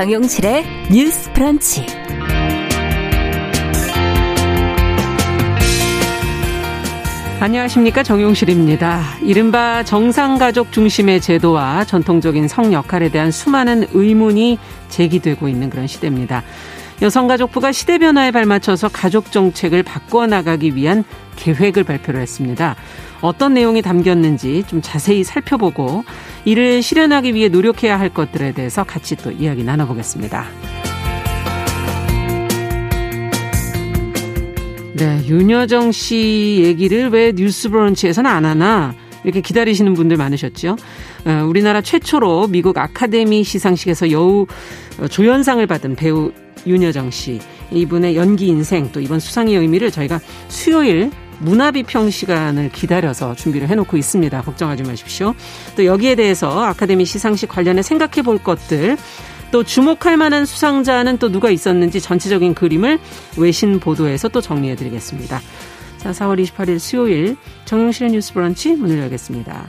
정용실의 뉴스 프런치. 안녕하십니까 정용실입니다. 이른바 정상가족 중심의 제도와 전통적인 성 역할에 대한 수많은 의문이 제기되고 있는 그런 시대입니다. 여성가족부가 시대 변화에 발맞춰서 가족 정책을 바꿔 나가기 위한 계획을 발표를 했습니다. 어떤 내용이 담겼는지 좀 자세히 살펴보고 이를 실현하기 위해 노력해야 할 것들에 대해서 같이 또 이야기 나눠보겠습니다. 네, 윤여정 씨 얘기를 왜 뉴스 브런치에서는 안 하나 이렇게 기다리시는 분들 많으셨죠. 어, 우리나라 최초로 미국 아카데미 시상식에서 여우 어, 조연상을 받은 배우 윤여정 씨 이분의 연기 인생 또 이번 수상의 의미를 저희가 수요일 문화비평 시간을 기다려서 준비를 해놓고 있습니다. 걱정하지 마십시오. 또 여기에 대해서 아카데미 시상식 관련해 생각해 볼 것들 또 주목할 만한 수상자는 또 누가 있었는지 전체적인 그림을 외신 보도에서 또 정리해 드리겠습니다. 자, 4월 28일 수요일 정용실의 뉴스 브런치 문을 열겠습니다.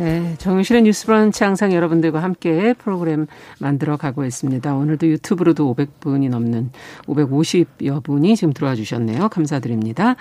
네, 정용실의 뉴스 브런치 항상 여러분들과 함께 프로그램 만들어 가고 있습니다. 오늘도 유튜브로도 500분이 넘는 550여 분이 지금 들어와 주셨네요. 감사드립니다.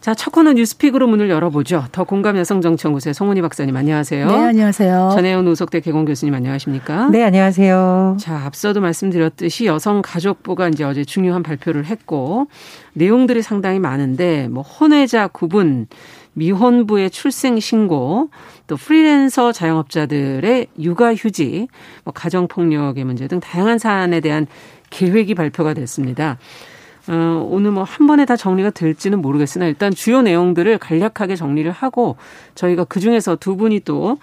자, 첫 코너 뉴스픽으로 문을 열어보죠. 더 공감 여성정치연구소의 송은희 박사님 안녕하세요. 네, 안녕하세요. 전혜원 우석대 개공 교수님 안녕하십니까? 네, 안녕하세요. 자, 앞서도 말씀드렸듯이 여성가족부가 이제 어제 중요한 발표를 했고 내용들이 상당히 많은데 뭐 혼외자 구분 미혼부의 출생 신고, 또 프리랜서 자영업자들의 육아 휴직, 뭐 가정 폭력의 문제 등 다양한 사안에 대한 계획이 발표가 됐습니다. 어, 오늘 뭐 한 번에 다 정리가 될지는 모르겠으나 일단 주요 내용들을 간략하게 정리를 하고 저희가 그 중에서 두 분이 또,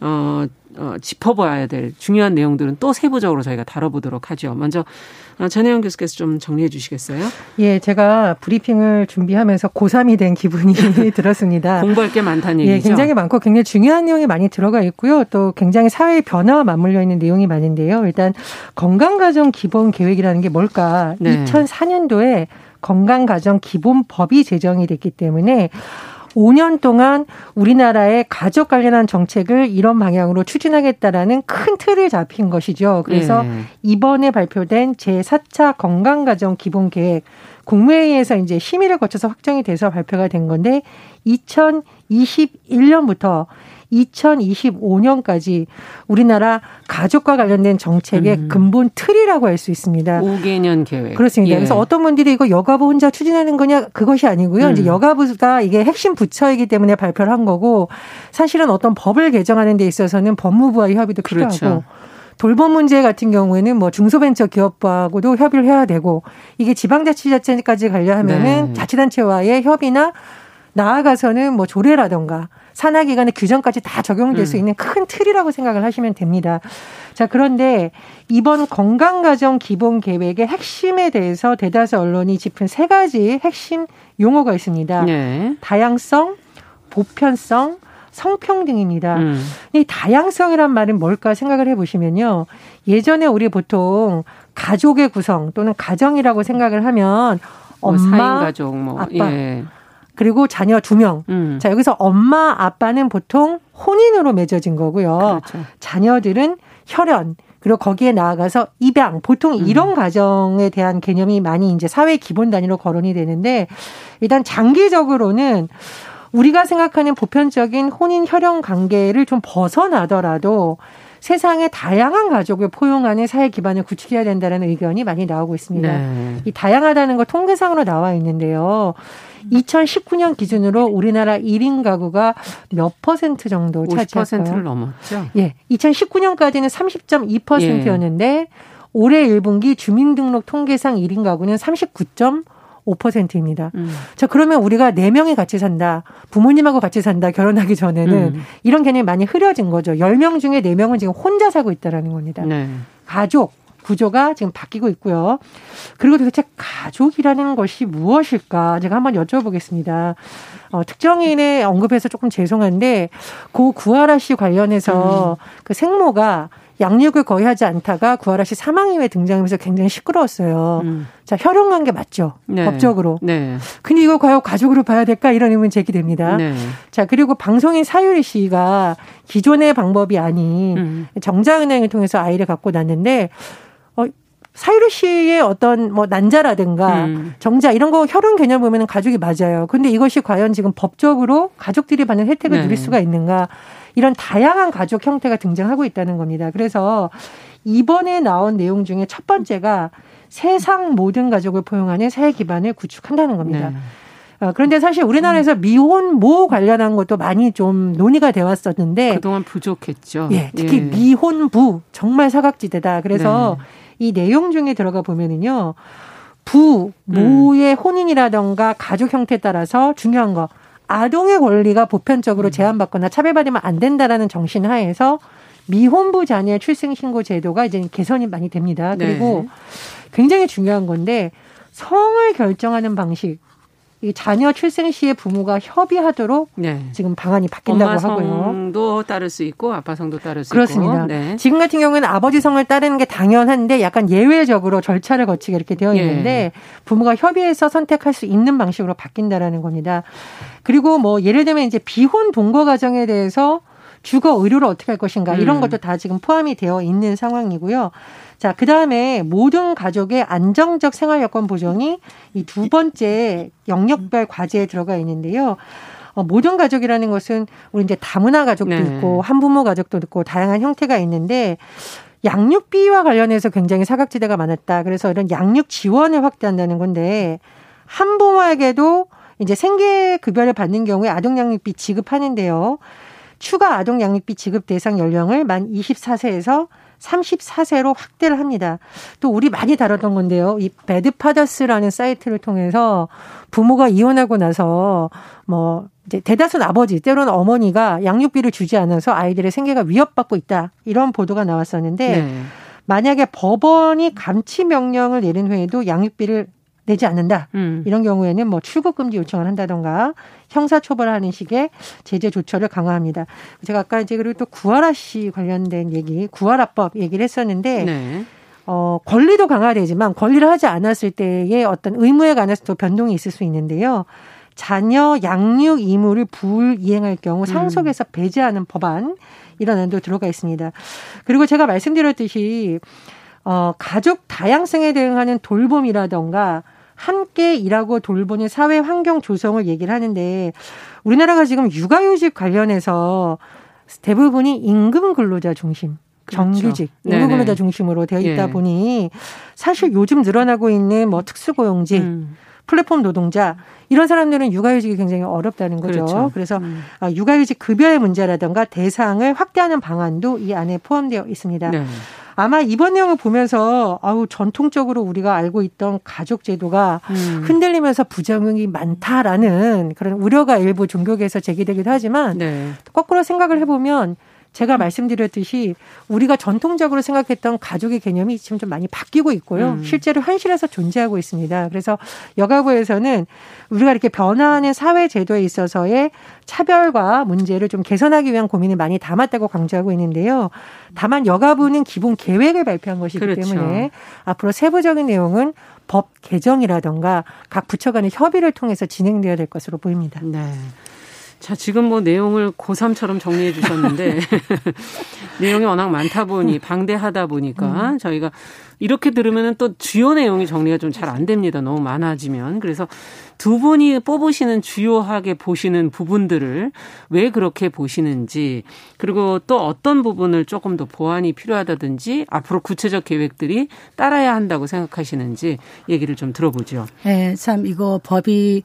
어, 어, 짚어봐야 될 중요한 내용들은 또 세부적으로 저희가 다뤄보도록 하죠. 먼저 어, 전혜영 교수께서 좀 정리해 주시겠어요? 예, 제가 브리핑을 준비하면서 고3이 된 기분이 들었습니다. 공부할 게 많다는 예, 얘기죠? 예, 굉장히 많고 굉장히 중요한 내용이 많이 들어가 있고요. 또 굉장히 사회의 변화와 맞물려 있는 내용이 많은데요. 일단 건강가정 기본 계획이라는 게 뭘까? 네. 2004년도에 건강가정 기본법이 제정이 됐기 때문에 5년 동안 우리나라의 가족 관련한 정책을 이런 방향으로 추진하겠다라는 큰 틀을 잡힌 것이죠. 그래서 네. 이번에 발표된 제4차 건강가정 기본 계획 국무회의에서 이제 심의를 거쳐서 확정이 돼서 발표가 된 건데 2021년부터 2025년까지 우리나라 가족과 관련된 정책의 음. 근본 틀이라고 할 수 있습니다. 5개년 계획. 그렇습니다. 예. 그래서 어떤 분들이 이거 여가부 혼자 추진하는 거냐 그것이 아니고요. 음. 이제 여가부가 이게 핵심 부처이기 때문에 발표를 한 거고 사실은 어떤 법을 개정하는 데 있어서는 법무부와의 협의도 필요하고 그렇죠. 돌봄 문제 같은 경우에는 뭐 중소벤처기업부하고도 협의를 해야 되고 이게 지방자치자체까지 가려하면은 네. 자치단체와의 협의나 나아가서는 뭐 조례라던가 산하 기관의 규정까지 다 적용될 음. 수 있는 큰 틀이라고 생각을 하시면 됩니다. 자, 그런데 이번 건강가정 기본 계획의 핵심에 대해서 대다수 언론이 짚은 세 가지 핵심 용어가 있습니다. 네. 다양성, 보편성, 성평 등입니다. 음. 이 다양성이란 말은 뭘까 생각을 해보시면요. 예전에 우리 보통 가족의 구성 또는 가정이라고 생각을 하면 뭐 엄마, 가족, 뭐, 아빠, 예. 그리고 자녀 두 명. 음. 자, 여기서 엄마, 아빠는 보통 혼인으로 맺어진 거고요. 그렇죠. 자녀들은 혈연, 그리고 거기에 나아가서 입양, 보통 음. 이런 음. 가정에 대한 개념이 많이 이제 사회 기본 단위로 거론이 되는데 일단 장기적으로는 우리가 생각하는 보편적인 혼인 혈연 관계를 좀 벗어나더라도 세상의 다양한 가족을 포용하는 사회 기반을 구축해야 된다는 의견이 많이 나오고 있습니다. 네. 이 다양하다는 거 통계상으로 나와 있는데요. 2019년 기준으로 우리나라 1인 가구가 몇 퍼센트 정도 차지할까요? 50%를 넘었죠. 예. 2019년까지는 30.2%였는데 예. 올해 1분기 주민등록 통계상 1인 가구는 39. 5%입니다. 음. 자, 그러면 우리가 4명이 같이 산다. 부모님하고 같이 산다. 결혼하기 전에는 음. 이런 개념이 많이 흐려진 거죠. 10명 중에 4명은 지금 혼자 살고 있다라는 겁니다. 네. 가족 구조가 지금 바뀌고 있고요. 그리고 도대체 가족이라는 것이 무엇일까? 제가 한번 여쭤보겠습니다. 어, 특정인의 언급해서 조금 죄송한데 고 구하라 씨 관련해서 음. 그 생모가 양육을 거의 하지 않다가 구하라 씨 사망 이후에 등장하면서 굉장히 시끄러웠어요. 음. 자, 혈연한 게 맞죠. 네. 법적으로. 네. 근데 이거 과연 가족으로 봐야 될까? 이런 의문 제기됩니다. 네. 자, 그리고 방송인 사유리 씨가 기존의 방법이 아닌 음. 정자은행을 통해서 아이를 갖고 났는데 어, 사유리 씨의 어떤 뭐 난자라든가 음. 정자 이런 거 혈연 개념 보면 가족이 맞아요. 근데 이것이 과연 지금 법적으로 가족들이 받는 혜택을 네. 누릴 수가 있는가? 이런 다양한 가족 형태가 등장하고 있다는 겁니다. 그래서 이번에 나온 내용 중에 첫 번째가 세상 모든 가족을 포용하는 사회 기반을 구축한다는 겁니다. 네. 어, 그런데 사실 우리나라에서 미혼 모 관련한 것도 많이 좀 논의가 되어 왔었는데 그동안 부족했죠. 예, 특히 예. 미혼부 정말 사각지대다. 그래서 네. 이 내용 중에 들어가 보면은요. 부, 모의 음. 혼인이라던가 가족 형태에 따라서 중요한 거 아동의 권리가 보편적으로 음. 제한받거나 차별받으면 안 된다라는 정신 하에서 미혼부 자녀 출생 신고 제도가 이제 개선이 많이 됩니다. 그리고 네. 굉장히 중요한 건데 성을 결정하는 방식 이 자녀 출생 시에 부모가 협의하도록 네. 지금 방안이 바뀐다고 엄마 하고요. 성도 따를 수 있고 아빠 성도 따를 수 그렇습니다. 있고. 네. 지금 같은 경우에는 아버지 성을 따르는 게 당연한데 약간 예외적으로 절차를 거치게 이렇게 되어 예. 있는데 예. 부모가 협의해서 선택할 수 있는 방식으로 바뀐다라는 겁니다. 그리고 뭐 예를 들면 이제 비혼 동거 가정에 대해서 주거 의료를 어떻게 할 것인가 이런 음. 것도 다 지금 포함이 되어 있는 상황이고요. 자, 그 다음에 모든 가족의 안정적 생활 여건 보정이 이 두 번째 영역별 과제에 들어가 있는데요. 어, 모든 가족이라는 것은 우리 이제 다문화 가족도 네. 있고 한부모 가족도 있고 다양한 형태가 있는데 양육비와 관련해서 굉장히 사각지대가 많았다. 그래서 이런 양육 지원을 확대한다는 건데 한부모에게도 이제 생계 급여를 받는 경우에 아동 양육비 지급하는데요. 추가 아동 양육비 지급 대상 연령을 만 24세에서 34세로 확대를 합니다. 또 우리 많이 다뤘던 건데요. 이 배드파더스라는 사이트를 통해서 부모가 이혼하고 나서 뭐 이제 대다수는 아버지, 때로는 어머니가 양육비를 주지 않아서 아이들의 생계가 위협받고 있다. 이런 보도가 나왔었는데 네. 만약에 법원이 감치 명령을 내린 후에도 양육비를 내지 않는다. 음. 이런 경우에는 뭐 출국 금지 요청을 한다던가 형사 처벌하는 식의 제재 조처를 강화합니다. 제가 아까 이제 그리고 또 구하라 씨 관련된 얘기, 구하라법 얘기를 했었는데 네. 어, 권리도 강화되지만 권리를 하지 않았을 때의 어떤 의무에 관해서 도 변동이 있을 수 있는데요. 자녀 양육 의무를 불이행할 경우 음. 상속에서 배제하는 법안 이런 안도 들어가 있습니다. 그리고 제가 말씀드렸듯이 어, 가족 다양성에 대응하는 돌봄이라던가 함께 일하고 돌보는 사회 환경 조성을 얘기를 하는데 우리나라가 지금 육아휴직 관련해서 대부분이 임금 근로자 중심. 그렇죠. 정규직, 임금 근로자 중심으로 되어 있다 예. 보니 사실 요즘 늘어나고 있는 뭐 특수고용직, 음. 플랫폼 노동자 이런 사람들은 육아휴직이 굉장히 어렵다는 거죠. 그렇죠. 그래서 음. 아, 육아휴직 급여의 문제라든가 대상을 확대하는 방안도 이 안에 포함되어 있습니다. 네. 아마 이번 내용을 보면서 아우 전통적으로 우리가 알고 있던 가족 제도가 음. 흔들리면서 부작용이 많다라는 그런 우려가 일부 종교계에서 제기되기도 하지만 네. 거꾸로 생각을 해보면 제가 말씀드렸듯이 우리가 전통적으로 생각했던 가족의 개념이 지금 좀 많이 바뀌고 있고요. 음. 실제로 현실에서 존재하고 있습니다. 그래서 여가부에서는 우리가 이렇게 변화하는 사회 제도에 있어서의 차별과 문제를 좀 개선하기 위한 고민을 많이 담았다고 강조하고 있는데요. 다만 여가부는 기본 계획을 발표한 것이기 그렇죠. 때문에 앞으로 세부적인 내용은 법 개정이라던가 각 부처 간의 협의를 통해서 진행되어야 될 것으로 보입니다. 네. 자, 지금 뭐 내용을 고3처럼 정리해 주셨는데, 내용이 워낙 많다 보니, 방대하다 보니까, 음. 저희가 이렇게 들으면은 또 주요 내용이 정리가 좀 잘 안 됩니다. 너무 많아지면. 그래서 두 분이 뽑으시는 주요하게 보시는 부분들을 왜 그렇게 보시는지, 그리고 또 어떤 부분을 조금 더 보완이 필요하다든지, 앞으로 구체적 계획들이 따라야 한다고 생각하시는지 얘기를 좀 들어보죠. 네, 참, 이거 법이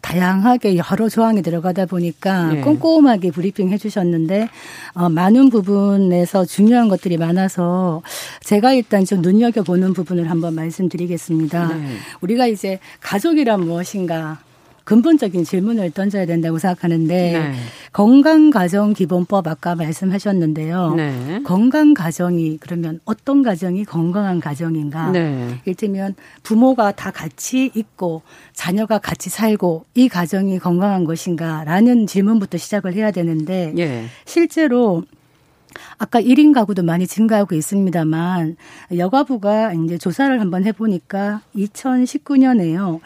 다양하게 여러 조항이 들어가다 보니까 예. 꼼꼼하게 브리핑 해주셨는데 어, 많은 부분에서 중요한 것들이 많아서 제가 일단 좀 눈여겨 보는 부분을 한번 말씀드리겠습니다. 네. 우리가 이제 가족이란 무엇인가 근본적인 질문을 던져야 된다고 생각하는데 네. 건강가정기본법 아까 말씀하셨는데요. 네. 건강 가정이 그러면 어떤 가정이 건강한 가정인가? 네. 일테면 부모가 다 같이 있고 자녀가 같이 살고 이 가정이 건강한 것인가라는 질문부터 시작을 해야 되는데 예. 실제로 아까 1인 가구도 많이 증가하고 있습니다만 여가부가 이제 조사를 한번 해보니까 2019년에요.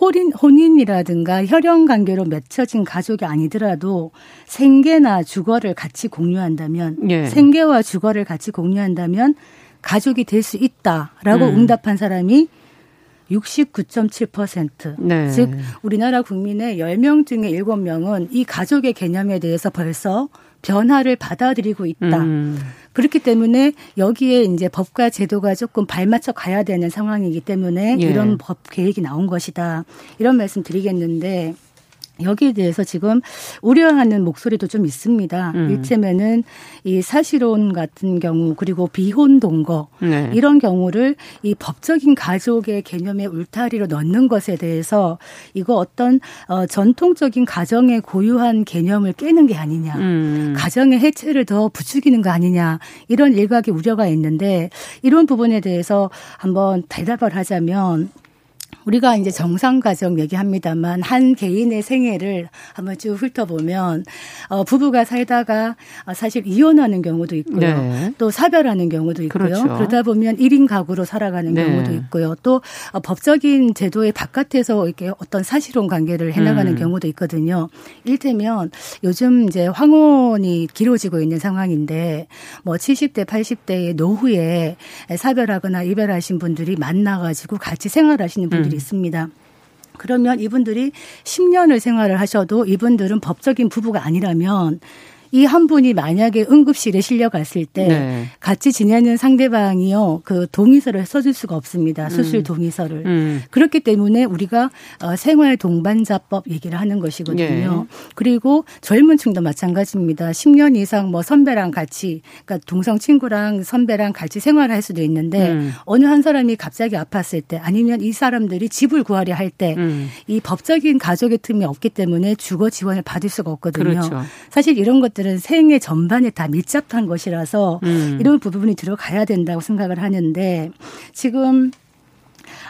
혼인, 혼인이라든가 혈연 관계로 맺혀진 가족이 아니더라도 생계나 주거를 같이 공유한다면 예. 생계와 주거를 같이 공유한다면 가족이 될 수 있다라고 음. 응답한 사람이 69.7%. 네. 즉 우리나라 국민의 10명 중에 7명은 이 가족의 개념에 대해서 벌써 변화를 받아들이고 있다. 음. 그렇기 때문에 여기에 이제 법과 제도가 조금 발맞춰 가야 되는 상황이기 때문에 예. 이런 법 계획이 나온 것이다. 이런 말씀 드리겠는데 여기에 대해서 지금 우려하는 목소리도 좀 있습니다. 음. 일체면은 이 사실혼 같은 경우 그리고 비혼 동거 네. 이런 경우를 이 법적인 가족의 개념의 울타리로 넣는 것에 대해서 이거 어떤 어 전통적인 가정의 고유한 개념을 깨는 게 아니냐. 음. 가정의 해체를 더 부추기는 거 아니냐. 이런 일각의 우려가 있는데 이런 부분에 대해서 한번 대답을 하자면 우리가 이제 정상 가정 얘기합니다만 한 개인의 생애를 한번 쭉 훑어보면 어 부부가 살다가 어, 사실 이혼하는 경우도 있고요. 네. 또 사별하는 경우도 있고요. 그렇죠. 그러다 보면 1인 가구로 살아가는 네. 경우도 있고요. 또 어, 법적인 제도의 바깥에서 이렇게 어떤 사실혼 관계를 해나가는 음. 경우도 있거든요. 일테면 요즘 이제 황혼이 길어지고 있는 상황인데 뭐 70대, 80대의 노후에 사별하거나 이별하신 분들이 만나가지고 같이 생활하시는 분들이 음. 있습니다. 그러면 이분들이 10년을 생활을 하셔도 이분들은 법적인 부부가 아니라면 이 한 분이 만약에 응급실에 실려갔을 때 네. 같이 지내는 상대방이요 그 동의서를 써줄 수가 없습니다 수술 음. 동의서를 음. 그렇기 때문에 우리가 어, 생활 동반자법 얘기를 하는 것이거든요. 네. 그리고 젊은층도 마찬가지입니다. 10년 이상 뭐 선배랑 같이 그러니까 동성 친구랑 선배랑 같이 생활할 수도 있는데 음. 어느 한 사람이 갑자기 아팠을 때 아니면 이 사람들이 집을 구하려 할 때이 음. 법적인 가족의 틈이 없기 때문에 주거 지원을 받을 수가 없거든요. 그렇죠. 사실 이런 것 것들은 생애 전반에 다 밀접한 것이라서 음. 이런 부분이 들어가야 된다고 생각을 하는데 지금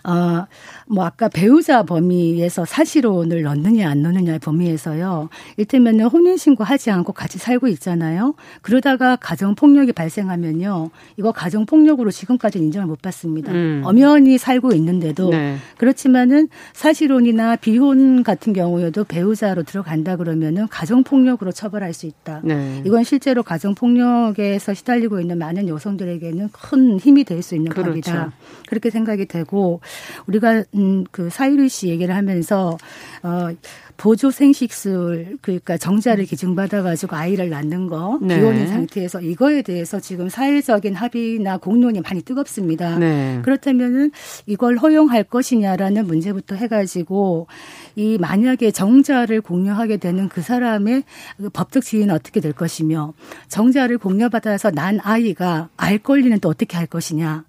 어, 뭐 아까 배우자 범위에서 사실혼을 넣느냐 안 넣느냐의 범위에서요. 일테면 혼인신고 하지 않고 같이 살고 있잖아요. 그러다가 가정폭력이 발생하면요. 이거 가정폭력으로 지금까지 인정을 못 받습니다. 음. 엄연히 살고 있는데도 네. 그렇지만은 사실혼이나 비혼 같은 경우에도 배우자로 들어간다 그러면은 가정폭력으로 처벌할 수 있다. 네. 이건 실제로 가정폭력에서 시달리고 있는 많은 여성들에게는 큰 힘이 될 수 있는 그렇죠. 법이다. 그렇게 생각이 되고 우리가 음, 그 사유리 씨 얘기를 하면서 어 보조 생식술 그러니까 정자를 기증받아 가지고 아이를 낳는 거 네. 비혼인 상태에서 이거에 대해서 지금 사회적인 합의나 공론이 많이 뜨겁습니다. 네. 그렇다면은 이걸 허용할 것이냐라는 문제부터 해가지고 이 만약에 정자를 공유하게 되는 그 사람의 그 법적 지위는 어떻게 될 것이며 정자를 공유받아서 난 아이가 알 권리는 또 어떻게 할 것이냐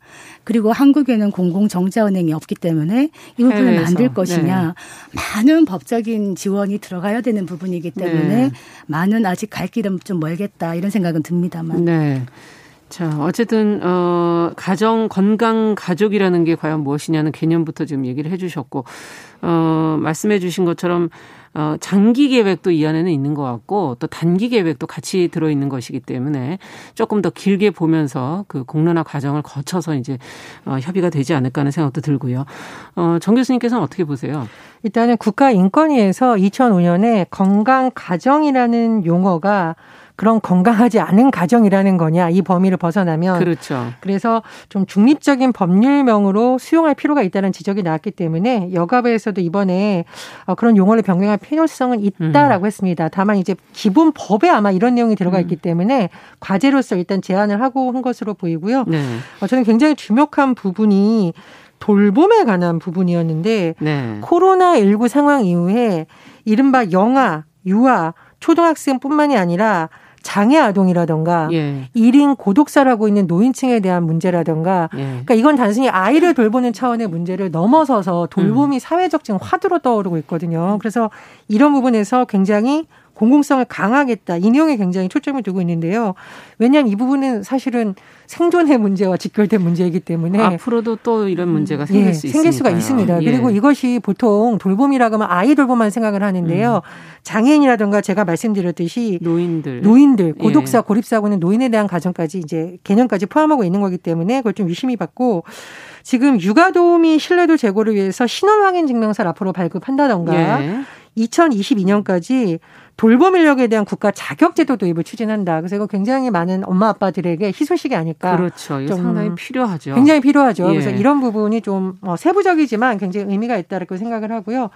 그리고 한국에는 공공정자은행이 없기 때문에 이 부분을 만들 것이냐 네. 많은 법적인 지원이 들어가야 되는 부분이기 때문에 네. 많은 아직 갈 길은 좀 멀겠다 이런 생각은 듭니다만. 네. 자, 어쨌든, 어, 가정, 건강, 가족이라는 게 과연 무엇이냐는 개념부터 지금 얘기를 해 주셨고, 어, 말씀해 주신 것처럼, 어, 장기 계획도 이 안에는 있는 것 같고, 또 단기 계획도 같이 들어 있는 것이기 때문에 조금 더 길게 보면서 그 공론화 과정을 거쳐서 이제, 어, 협의가 되지 않을까 하는 생각도 들고요. 어, 정 교수님께서는 어떻게 보세요? 일단은 국가인권위에서 2005년에 건강 가정이라는 용어가 그런 건강하지 않은 가정이라는 거냐 이 범위를 벗어나면 그렇죠. 그래서 좀 중립적인 법률명으로 수용할 필요가 있다는 지적이 나왔기 때문에 여가부에서도 이번에 어, 그런 용어를 변경할 필요성은 있다라고 음. 했습니다. 다만 이제 기본 법에 아마 이런 내용이 들어가 있기 음. 때문에 과제로서 일단 제안을 하고 한 것으로 보이고요. 네. 어, 저는 굉장히 주목한 부분이 돌봄에 관한 부분이었는데 네. 코로나 19 상황 이후에 이른바 영아, 유아, 초등학생뿐만이 아니라 장애 아동이라던가 예. 1인 고독사라고 있는 노인층에 대한 문제라던가 예. 그러니까 이건 단순히 아이를 돌보는 차원의 문제를 넘어서서 돌봄이 음. 사회적 지금 화두로 떠오르고 있거든요. 그래서 이런 부분에서 굉장히 공공성을 강하겠다. 이 내용에 굉장히 초점을 두고 있는데요. 왜냐하면 이 부분은 사실은 생존의 문제와 직결된 문제이기 때문에 앞으로도 또 이런 문제가 음, 생길 예, 수 생길 수가 있습니다. 예. 그리고 이것이 보통 돌봄이라고 하면 아이 돌봄만 생각을 하는데요. 음. 장애인이라든가 제가 말씀드렸듯이 노인들, 노인들, 고독사, 예. 고립사고는 노인에 대한 가정까지 이제 개념까지 포함하고 있는 거기 때문에 그걸 좀 유심히 받고 지금 육아 도우미 신뢰도 제고를 위해서 신원 확인 증명서를 앞으로 발급한다던가 예. 2022년까지 돌봄 인력에 대한 국가 자격 제도 도입을 추진한다. 그래서 이거 굉장히 많은 엄마 아빠들에게 희소식이 아닐까. 그렇죠. 이거 상당히 필요하죠. 굉장히 필요하죠. 예. 그래서 이런 부분이 좀 어, 세부적이지만 굉장히 의미가 있다고 생각을 하고요.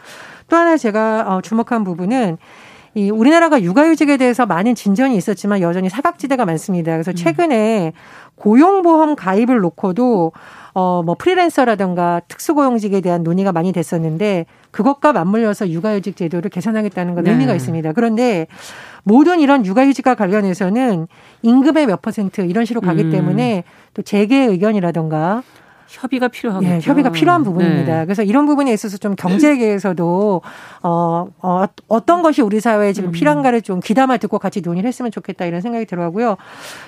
또 하나 제가 어, 주목한 부분은 이 우리나라가 육아휴직에 대해서 많은 진전이 있었지만 여전히 사각지대가 많습니다. 그래서 음. 최근에 고용보험 가입을 놓고도 어, 뭐 프리랜서라든가 특수고용직에 대한 논의가 많이 됐었는데 그것과 맞물려서 육아휴직 제도를 개선하겠다는 건 네. 의미가 있습니다. 그런데 모든 이런 육아휴직과 관련해서는 임금의 몇 퍼센트 이런 식으로 가기 음. 때문에 또 재계 의견이라든가 협의가 필요하죠. 네, 협의가 필요한 부분입니다. 네. 그래서 이런 부분에 있어서 좀 경제계에서도 어, 어 어떤 것이 우리 사회에 지금 음. 필요한가를 좀 귀담아 듣고 같이 논의를 했으면 좋겠다 이런 생각이 들어가고요.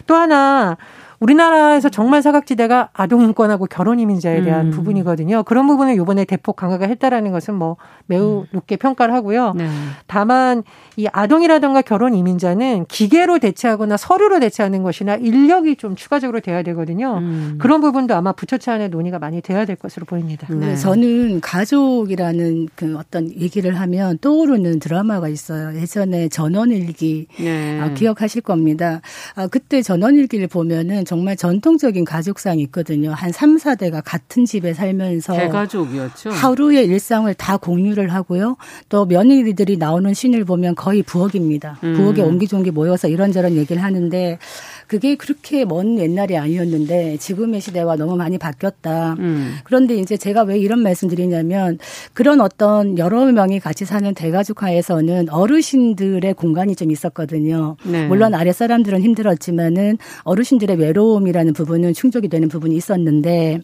또 하나 우리나라에서 정말 사각지대가 아동 인권하고 결혼 이민자에 대한 음. 부분이거든요. 그런 부분을 이번에 대폭 강화가 했다라는 것은 뭐 매우 음. 높게 평가를 하고요. 네. 다만 이 아동이라든가 결혼 이민자는 기계로 대체하거나 서류로 대체하는 것이나 인력이 좀 추가적으로 돼야 되거든요. 음. 그런 부분도 아마 부처 차원의 논의가 많이 돼야 될 것으로 보입니다. 네. 저는 가족이라는 그 어떤 얘기를 하면 떠오르는 드라마가 있어요. 예전에 전원일기 네. 아, 기억하실 겁니다. 아, 그때 전원일기를 보면은 정말 전통적인 가족상이 있거든요. 한 3, 4대가 같은 집에 살면서 대가족이었죠. 하루의 일상을 다 공유를 하고요. 또 며느리들이 나오는 신을 보면 거의 부엌입니다. 음. 부엌에 옹기종기 모여서 이런저런 얘기를 하는데 그게 그렇게 먼 옛날이 아니었는데 지금의 시대와 너무 많이 바뀌었다. 음. 그런데 이제 제가 왜 이런 말씀 드리냐면 그런 어떤 여러 명이 같이 사는 대가족화에서는 어르신들의 공간이 좀 있었거든요. 네. 물론 아랫 사람들은 힘들었지만은 어르신들의 외로움이라는 부분은 충족이 되는 부분이 있었는데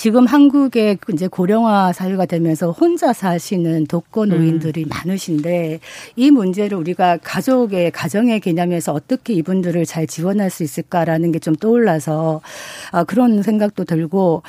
지금 한국의 이제 고령화 사회가 되면서 혼자 사시는 독거 노인들이 음. 많으신데 이 문제를 우리가 가족의 가정의 개념에서 어떻게 이분들을 잘 지원할 수 있을까라는 게 좀 떠올라서 아, 그런 생각도 들고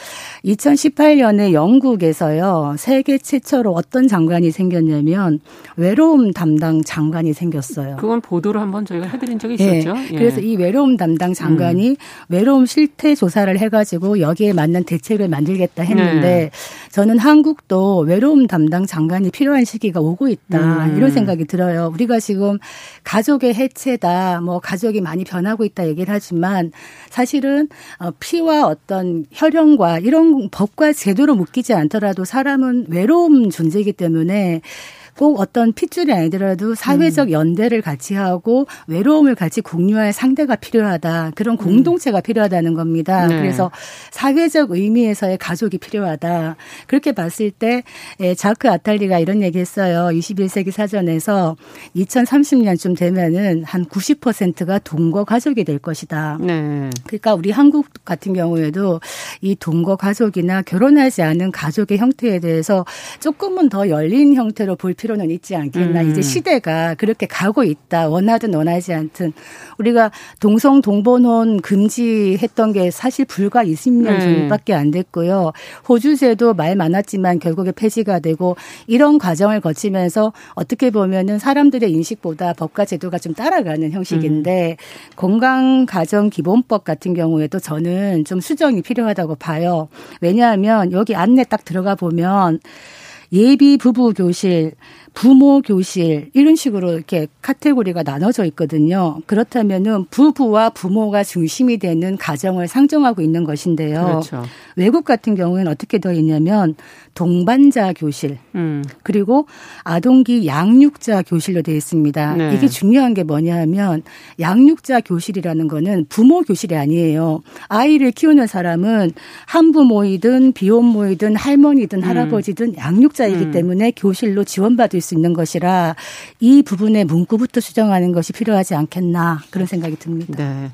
2018년에 영국에서요 세계 최초로 어떤 장관이 생겼냐면 외로움 담당 장관이 생겼어요. 그건 보도를 한번 저희가 해드린 적이 있었죠. 네. 예. 그래서 이 외로움 담당 장관이 음. 외로움 실태 조사를 해가지고 여기에 맞는 대책을 만 들겠다 했는데 네. 저는 한국도 외로움 담당 장관이 필요한 시기가 오고 있다 음. 이런 생각이 들어요. 우리가 지금 가족의 해체다, 뭐 가족이 많이 변하고 있다 얘기를 하지만 사실은 어, 피와 어떤 혈연과 이런 법과 제도로 묶이지 않더라도 사람은 외로움 존재이기 때문에 꼭 어떤 핏줄이 아니더라도 사회적 음. 연대를 같이 하고 외로움을 같이 공유할 상대가 필요하다. 그런 음. 공동체가 필요하다는 겁니다. 네. 그래서 사회적 의미에서의 가족이 필요하다. 그렇게 봤을 때 예, 자크 아탈리가 이런 얘기했어요. 21세기 사전에서 2030년쯤 되면은 한 90%가 동거 가족이 될 것이다. 네. 그러니까 우리 한국 같은 경우에도 이 동거 가족이나 결혼하지 않은 가족의 형태에 대해서 조금은 더 열린 형태로 볼 필요 는 있지 않겠나. 음. 이제 시대가 그렇게 가고 있다. 원하든 원하지 않든 우리가 동성 동본혼 금지했던 게 사실 불과 20년 전밖에 안 됐고요. 호주제도 말 많았지만 결국에 폐지가 되고 이런 과정을 거치면서 어떻게 보면은 사람들의 인식보다 법과 제도가 좀 따라가는 형식인데 음. 건강 가정 기본법 같은 경우에도 저는 좀 수정이 필요하다고 봐요. 왜냐하면 여기 안내 딱 들어가 보면 예비 부부 교실, 부모 교실 이런 식으로 이렇게 카테고리가 나눠져 있거든요. 그렇다면은 부부와 부모가 중심이 되는 가정을 상정하고 있는 것인데요. 그렇죠. 외국 같은 경우에는 어떻게 되어 있냐면 동반자 교실 음. 그리고 아동기 양육자 교실로 되어 있습니다. 네. 이게 중요한 게 뭐냐하면 양육자 교실이라는 거는 부모 교실이 아니에요. 아이를 키우는 사람은 한부모이든 비혼모이든 할머니든 음. 할아버지든 양육자이기 음. 때문에 교실로 지원받을 수 있는 것이라 이 부분의 문구부터 수정하는 것이 필요하지 않겠나 그런 생각이 듭니다. 네.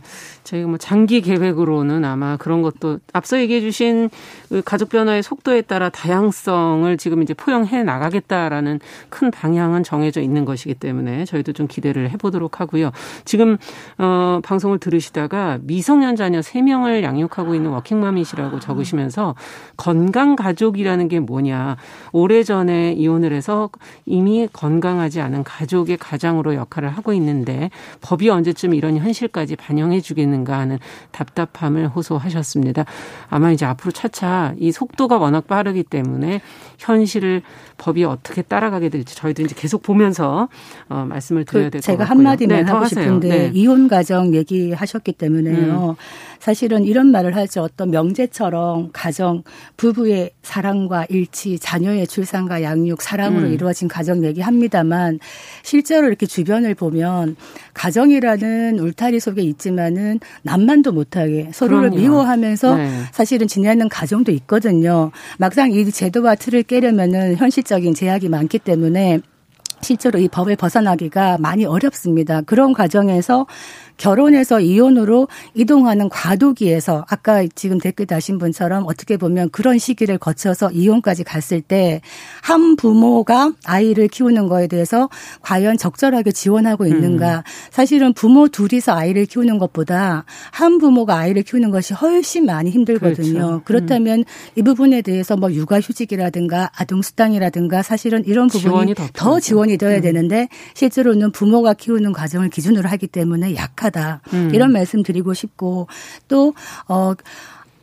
저희가 뭐 장기 계획으로는 아마 그런 것도 앞서 얘기해 주신 그 가족 변화의 속도에 따라 다양성을 지금 이제 포용해 나가겠다라는 큰 방향은 정해져 있는 것이기 때문에 저희도 좀 기대를 해보도록 하고요. 지금 어 방송을 들으시다가 미성년 자녀 3명을 양육하고 있는 워킹맘이시라고 적으시면서 건강 가족이라는 게 뭐냐. 오래전에 이혼을 해서 이미 건강하지 않은 가족의 가장으로 역할을 하고 있는데 법이 언제쯤 이런 현실까지 반영해 주겠는 않는가 하는 답답함을 호소하셨습니다. 아마 이제 앞으로 차차 이 속도가 워낙 빠르기 때문에 현실을 법이 어떻게 따라가게 될지 저희도 이제 계속 보면서 어, 말씀을 드려야 될것 그 같고요. 제가 한마디만 네, 하고 싶은데 네. 이혼 가정 얘기하셨기 때문에요. 음. 사실은 이런 말을 하죠. 어떤 명제처럼 가정, 부부의 사랑과 일치, 자녀의 출산과 양육, 사랑으로 음. 이루어진 가정 얘기합니다만 실제로 이렇게 주변을 보면 가정이라는 울타리 속에 있지만은 남만도 못하게 서로를 그럼요. 미워하면서 네. 사실은 지내는 가정도 있거든요. 막상 이 제도와 틀을 깨려면은 현실적인 제약이 많기 때문에 실제로 이 법을 벗어나기가 많이 어렵습니다. 그런 과정에서 결혼해서 이혼으로 이동하는 과도기에서 아까 지금 댓글 다신 분처럼 어떻게 보면 그런 시기를 거쳐서 이혼까지 갔을 때 한 부모가 아이를 키우는 거에 대해서 과연 적절하게 지원하고 있는가. 음. 사실은 부모 둘이서 아이를 키우는 것보다 한 부모가 아이를 키우는 것이 훨씬 많이 힘들거든요. 그렇죠. 음. 그렇다면 음. 이 부분에 대해서 뭐 육아 휴직이라든가 아동 수당이라든가 사실은 이런 부분이 더, 더 지원 이 되어야 음. 되는데 실제로는 부모가 키우는 과정을 기준으로 하기 때문에 약한 부족하다. 음. 이런 말씀 드리고 싶고 또 어.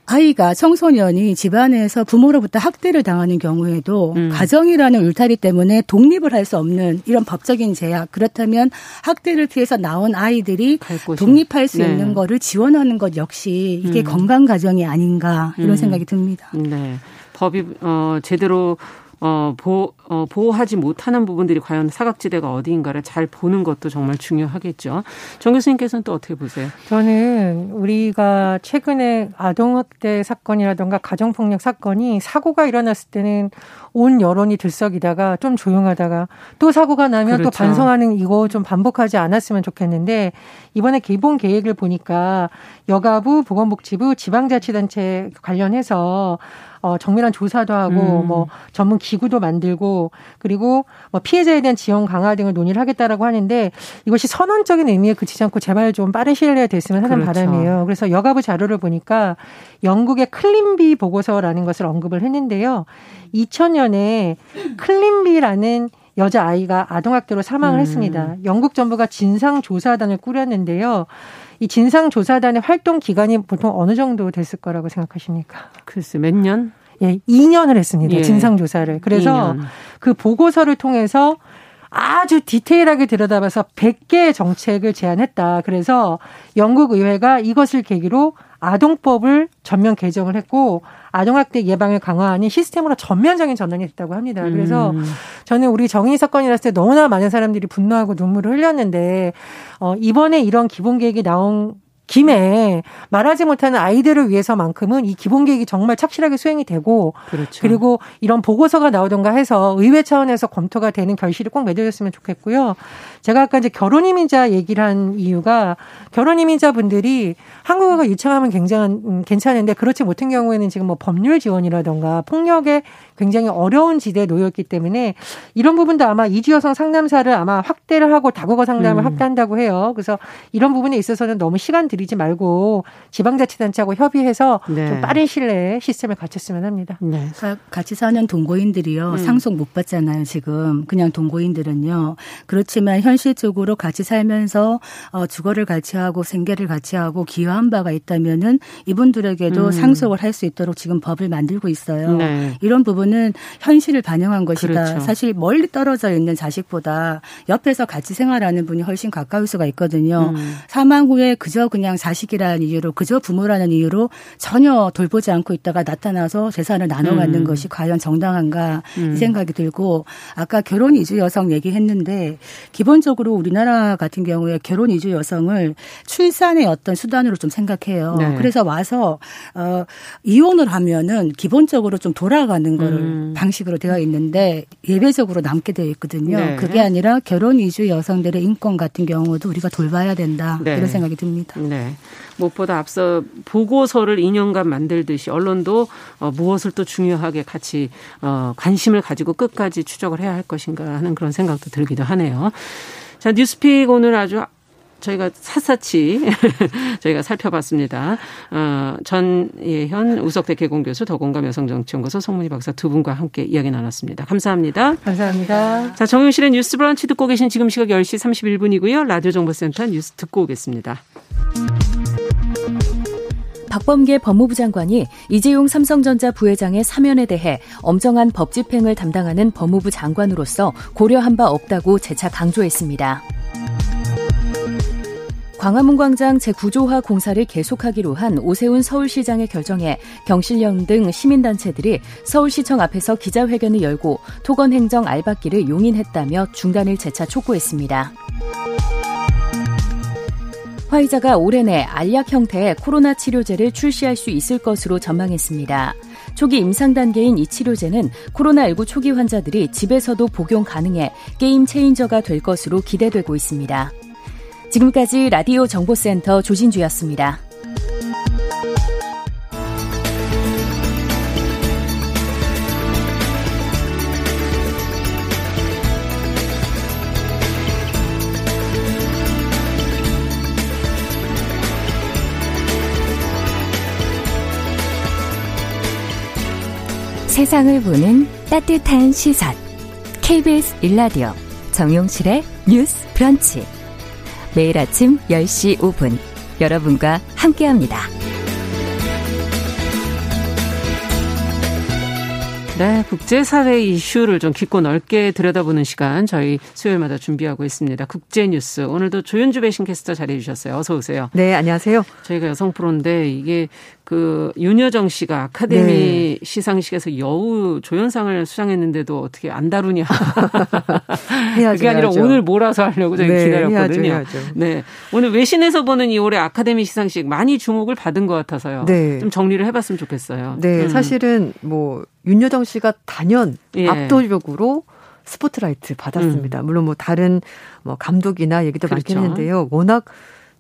아이가 청소년이 집안에서 부모로부터 학대를 당하는 경우에도 음. 가정이라는 울타리 때문에 독립을 할 수 없는 이런 법적인 제약 그렇다면 학대를 피해서 나온 아이들이 독립할 수 네. 있는 거를 지원하는 것 역시 이게 음. 건강 가정이 아닌가 이런 음. 생각이 듭니다. 네. 법이 어 제대로 어, 보, 어, 보호하지 못하는 부분들이 과연 사각지대가 어디인가를 잘 보는 것도 정말 중요하겠죠. 정 교수님께서는 또 어떻게 보세요? 저는 우리가 최근에 아동학대 사건이라던가 가정폭력 사건이 사고가 일어났을 때는 온 여론이 들썩이다가 좀 조용하다가 또 사고가 나면 그렇죠. 또 반성하는 이거 좀 반복하지 않았으면 좋겠는데 이번에 기본 계획을 보니까 여가부, 보건복지부, 지방자치단체 관련해서 어, 정밀한 조사도 하고 음. 뭐 전문 기구도 만들고 그리고 뭐 피해자에 대한 지원 강화 등을 논의를 하겠다라고 하는데 이것이 선언적인 의미에 그치지 않고 제발 좀 빠른 시일 내에 됐으면 하는 그렇죠. 바람이에요. 그래서 여가부 자료를 보니까 영국의 클림비 보고서라는 것을 언급을 했는데요. 2000년에 클림비라는 여자 아이가 아동학대로 사망을 음. 했습니다. 영국 정부가 진상조사단을 꾸렸는데요. 이 진상조사단의 활동 기간이 보통 어느 정도 됐을 거라고 생각하십니까? 글쎄, 몇 년? 예, 2년을 했습니다. 예. 진상조사를. 그래서 2년. 그 보고서를 통해서 아주 디테일하게 들여다봐서 100개의 정책을 제안했다. 그래서 영국 의회가 이것을 계기로 아동법을 전면 개정을 했고 아동학대 예방을 강화하는 시스템으로 전면적인 전환이 됐다고 합니다. 그래서 음. 저는 우리 정의 사건이 났을 때 너무나 많은 사람들이 분노하고 눈물을 흘렸는데 어 이번에 이런 기본 계획이 나온 김에 말하지 못하는 아이들을 위해서만큼은 이 기본 계획이 정말 착실하게 수행이 되고 그렇죠. 그리고 이런 보고서가 나오던가 해서 의회 차원에서 검토가 되는 결실이 꼭 맺어졌으면 좋겠고요. 제가 아까 이제 결혼 이민자 얘기를 한 이유가 결혼 이민자 분들이 한국어가 유창하면 굉장한 음, 괜찮은데 그렇지 못한 경우에는 지금 뭐 법률 지원이라던가 폭력에 굉장히 어려운 지대에 놓여 있기 때문에 이런 부분도 아마 이주 여성 상담사를 아마 확대를 하고 다국어 상담을 음. 확대한다고 해요. 그래서 이런 부분에 있어서는 너무 시간 들이지 말고 지방자치단체하고 협의해서 네. 좀 빠른 시일 내에 시스템을 갖췄으면 합니다. 네. 같이 사는 동거인들이요 음. 상속 못 받잖아요. 지금 그냥 동거인들은요. 그렇지만 현 현실적으로 같이 살면서 어, 주거를 같이 하고 생계를 같이 하고 기여한 바가 있다면은 이분들에게도 음. 상속을 할 수 있도록 지금 법을 만들고 있어요. 네. 이런 부분은 현실을 반영한 것이다. 그렇죠. 사실 멀리 떨어져 있는 자식보다 옆에서 같이 생활하는 분이 훨씬 가까울 수가 있거든요. 음. 사망 후에 그저 그냥 자식이라는 이유로 그저 부모라는 이유로 전혀 돌보지 않고 있다가 나타나서 재산을 나눠 갖는 음. 것이 과연 정당한가 이 생각이 들고 아까 결혼 이주 여성 얘기했는데 기본 적으로 우리나라 같은 경우에 결혼 이주 여성을 출산의 어떤 수단으로 좀 생각해요. 네. 그래서 와서 어 이혼을 하면은 기본적으로 좀 돌아가는 거를 음. 방식으로 되어 있는데 예외적으로 남게 되어 있거든요. 네. 그게 아니라 결혼 이주 여성들의 인권 같은 경우도 우리가 돌봐야 된다 네. 이런 생각이 듭니다. 네. 무엇보다 앞서 보고서를 2년간 만들듯이 언론도 어, 무엇을 또 중요하게 같이 어, 관심을 가지고 끝까지 추적을 해야 할 것인가 하는 그런 생각도 들기도 하네요. 자, 뉴스픽 오늘 아주 저희가 샅샅이 저희가 살펴봤습니다. 어, 전예현 우석대 개공교수 더공감 여성정치연구소 송문희 박사 두 분과 함께 이야기 나눴습니다. 감사합니다. 감사합니다. 자, 정용실의 뉴스 브런치 듣고 계신 지금 시각 10시 31분이고요. 라디오 정보센터 뉴스 듣고 오겠습니다. 박범계 법무부 장관이 이재용 삼성전자 부회장의 사면에 대해 엄정한 법 집행을 담당하는 법무부 장관으로서 고려한 바 없다고 재차 강조했습니다. 광화문 광장 제9조화 공사를 계속하기로 한 오세훈 서울시장의 결정에 경실련 등 시민단체들이 서울시청 앞에서 기자회견을 열고 토건행정 알박기를 용인했다며 중단을 재차 촉구했습니다. 화이자가 올해 내 알약 형태의 코로나 치료제를 출시할 수 있을 것으로 전망했습니다. 초기 임상 단계인 이 치료제는 코로나19 초기 환자들이 집에서도 복용 가능해 게임 체인저가 될 것으로 기대되고 있습니다. 지금까지 라디오 정보센터 조진주였습니다. 세상을 보는 따뜻한 시선. KBS 일라디오 정용실의 뉴스 브런치. 매일 아침 10시 5분 여러분과 함께합니다. 네, 국제사회 이슈를 좀 깊고 넓게 들여다보는 시간 저희 수요일마다 준비하고 있습니다. 국제뉴스 오늘도 조윤주 배신캐스터 자리해 주셨어요. 어서 오세요. 네, 안녕하세요. 저희가 여성 프로인데 이게 그 윤여정 씨가 아카데미 네. 시상식에서 여우 조연상을 수상했는데도 어떻게 안 다루냐. 해야죠, 그게 아니라 해야죠. 오늘 몰아서 하려고 저희 네, 기다렸거든요. 해야죠. 네. 오늘 외신에서 보는 이 올해 아카데미 시상식 많이 주목을 받은 것 같아서요. 네. 좀 정리를 해봤으면 좋겠어요. 네. 음. 사실은 뭐 윤여정 씨가 단연 예. 압도적으로 스포트라이트 받았습니다. 음. 물론 뭐 다른 뭐 감독이나 얘기도 그렇죠. 많긴 했는데요. 워낙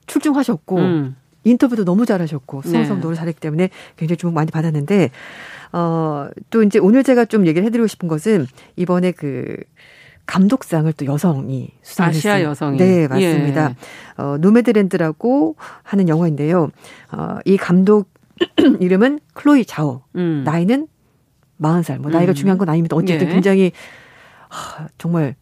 출중하셨고 음. 인터뷰도 너무 잘하셨고 네. 노를 잘했기 때문에 굉장히 주목 많이 받았는데 어 또 이제 오늘 제가 좀 얘기를 해드리고 싶은 것은 이번에 그 감독상을 또 여성이 수상했어요. 아시아 여성이. 네, 맞습니다. 예. 어, 노매드랜드라고 하는 영화인데요. 어, 이 감독 이름은 클로이 자오. 음. 나이는 40살. 뭐 나이가 음. 중요한 건 아닙니다. 어쨌든 예. 굉장히 하, 정말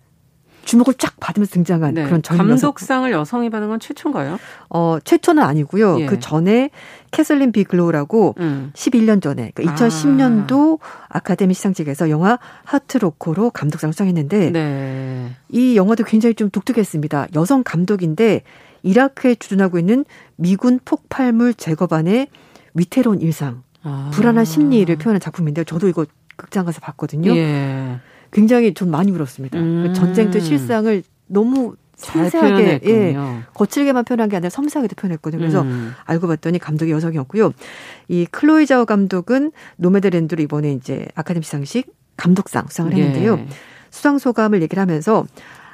주목을 쫙 받으면서 등장한 네. 그런 젊은 감독상을 여성. 이 받은 건 최초인가요? 어, 최초는 아니고요. 예. 그 전에 캐슬린 비글로우라고 음. 11년 전에 그러니까 2010년도 아카데미 시상식에서 영화 허트 로커로 감독상을 수상했는데 네. 이 영화도 굉장히 좀 독특했습니다. 여성 감독인데 이라크에 주둔하고 있는 미군 폭발물 제거반의 위태로운 일상, 아. 불안한 심리를 표현한 작품인데요. 저도 이거 극장 가서 봤거든요. 예. 굉장히 좀 많이 울었습니다. 음. 전쟁터 실상을 너무 세세하게 예, 거칠게만 표현한 게 아니라 섬세하게도 표현했거든요. 그래서 음. 알고 봤더니 감독이 여성이었고요. 이 클로이 자오 감독은 노매드랜드로 이번에 이제 아카데미 시상식 감독상 수상을 했는데요. 예. 수상 소감을 얘기를 하면서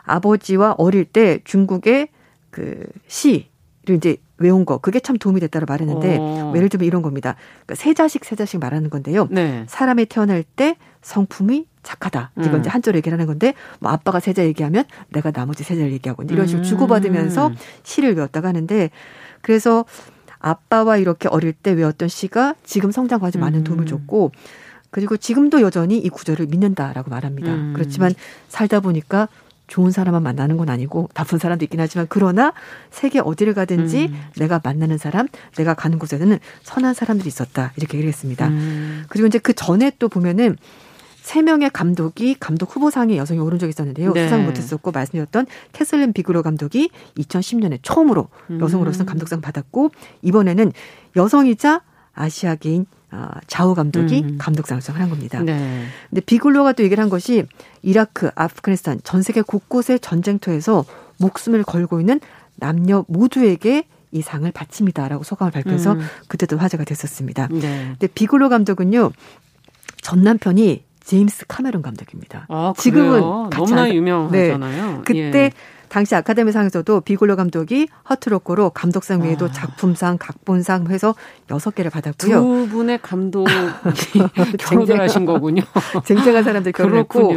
아버지와 어릴 때 중국의 그 시를 이제 외운 거 그게 참 도움이 됐다고 말했는데 어. 예를 들면 이런 겁니다. 그러니까 세 자식 세 자식 말하는 건데요. 네. 사람이 태어날 때 성품이 착하다. 이건 음. 이제 한자로 얘기를 하는 건데 뭐 아빠가 세자 얘기하면 내가 나머지 세자를 얘기하고 이런 식으로 음. 주고받으면서 시를 외웠다고 하는데 그래서 아빠와 이렇게 어릴 때 외웠던 시가 지금 성장 과정에 많은 도움을 음. 줬고 그리고 지금도 여전히 이 구절을 믿는다라고 말합니다. 음. 그렇지만 살다 보니까 좋은 사람만 만나는 건 아니고 나쁜 사람도 있긴 하지만 그러나 세계 어디를 가든지 음. 내가 만나는 사람, 내가 가는 곳에는 선한 사람들이 있었다 이렇게 얘기를 했습니다. 음. 그리고 이제 그 전에 또 보면은 세 명의 감독이 감독 후보상에 여성이 오른 적이 있었는데요. 네. 수상 못했었고 말씀드렸던 캐슬린 비그로 감독이 2010년에 처음으로 음. 여성으로서 감독상 받았고 이번에는 여성이자 아시아계인 아, 자우 감독이 음. 감독상을 수상한 겁니다. 네. 근데 비글로가 또 얘기를 한 것이 이라크, 아프가니스탄 전 세계 곳곳의 전쟁터에서 목숨을 걸고 있는 남녀 모두에게 이 상을 바칩니다라고 소감을 발표해서 음. 그때도 화제가 됐었습니다. 네. 근데 비글로 감독은요 전 남편이 제임스 카메론 감독입니다. 아, 지금은 너무나 유명하잖아요. 네. 그때 예. 당시 아카데미상에서도 비골로 감독이 허트로코로 감독상 외에도 아. 작품상, 각본상 해서 여섯 개를 받았고요. 두 분의 감독이 결혼을 하신 거군요. 쟁쟁한 사람들 결혼했고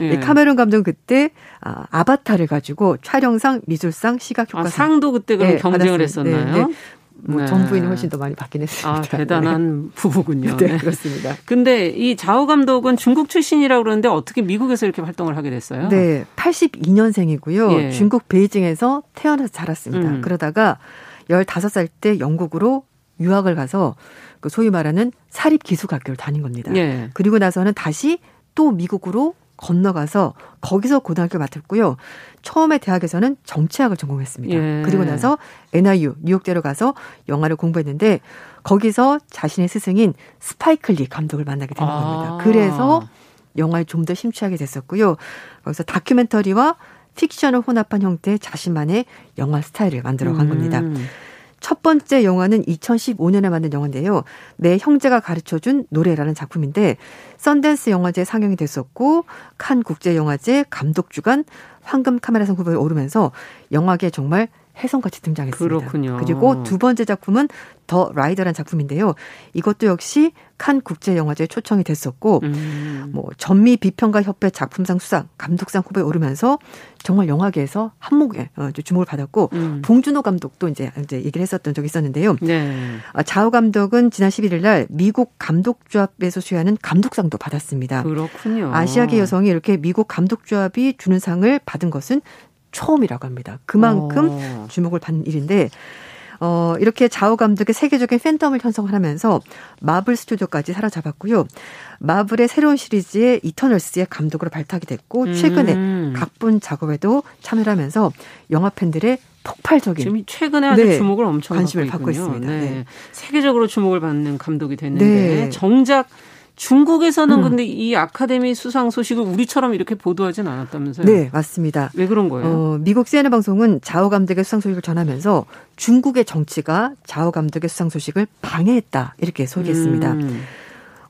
예. 카메론 감독은 그때 아, 아바타를 가지고 촬영상, 미술상, 시각효과상 아, 상도 그때 그럼 네, 경쟁을 받았어요. 했었나요? 네, 네. 뭐 네. 정부인이 훨씬 더 많이 받긴 했습니다. 아, 대단한 네. 부부군요. 네, 그렇습니다. 근데 이 자오 감독은 중국 출신이라고 그러는데 어떻게 미국에서 이렇게 활동을 하게 됐어요? 네, 82년생이고요. 예. 중국 베이징에서 태어나서 자랐습니다. 음. 그러다가 15살 때 영국으로 유학을 가서 그 소위 말하는 사립 기숙학교를 다닌 겁니다. 예. 그리고 나서는 다시 또 미국으로 건너가서 거기서 고등학교 마쳤고요. 처음에 대학에서는 정치학을 전공했습니다. 예. 그리고 나서 NYU 뉴욕대로 가서 영화를 공부했는데 거기서 자신의 스승인 스파이크 리 감독을 만나게 되는 아. 겁니다. 그래서 영화에 좀 더 심취하게 됐었고요. 거기서 다큐멘터리와 픽션을 혼합한 형태의 자신만의 영화 스타일을 만들어 간 겁니다. 음. 첫 번째 영화는 2015년에 만든 영화인데요. 내 형제가 가르쳐준 노래라는 작품인데 썬댄스 영화제 상영이 됐었고 칸 국제영화제 감독 주간 황금 카메라상 후보에 오르면서 영화계 정말 혜성같이 등장했습니다. 그렇군요. 그리고 두 번째 작품은 더 라이더라는 작품인데요. 이것도 역시 칸 국제영화제에 초청이 됐었고, 음. 뭐 전미 비평가 협회 작품상 수상, 감독상 후보에 오르면서 정말 영화계에서 한몫에 어, 주목을 받았고, 음. 봉준호 감독도 이제 이제 얘기를 했었던 적이 있었는데요. 네. 아, 자우 감독은 지난 11일 날 미국 감독조합에서 수여하는 감독상도 받았습니다. 그렇군요. 아시아계 여성이 이렇게 미국 감독조합이 주는 상을 받은 것은 처음이라고 합니다. 그만큼 어. 주목을 받는 일인데 어, 이렇게 자우 감독의 세계적인 팬덤을 형성을 하면서 마블 스튜디오까지 사로잡았고요. 마블의 새로운 시리즈의 이터널스의 감독으로 발탁이 됐고 최근에 음. 각본 작업에도 참여를 하면서 영화 팬들의 폭발적인 지금 최근에 아주 네, 주목을 엄청 관심을 받고, 받고 있습니다. 네. 네. 세계적으로 주목을 받는 감독이 됐는데 네. 정작 중국에서는 음. 근데 이 아카데미 수상 소식을 우리처럼 이렇게 보도하진 않았다면서요? 네, 맞습니다. 왜 그런 거예요? 어, 미국 CNN 방송은 자오 감독의 수상 소식을 전하면서 중국의 정치가 자오 감독의 수상 소식을 방해했다 이렇게 소개했습니다. 음.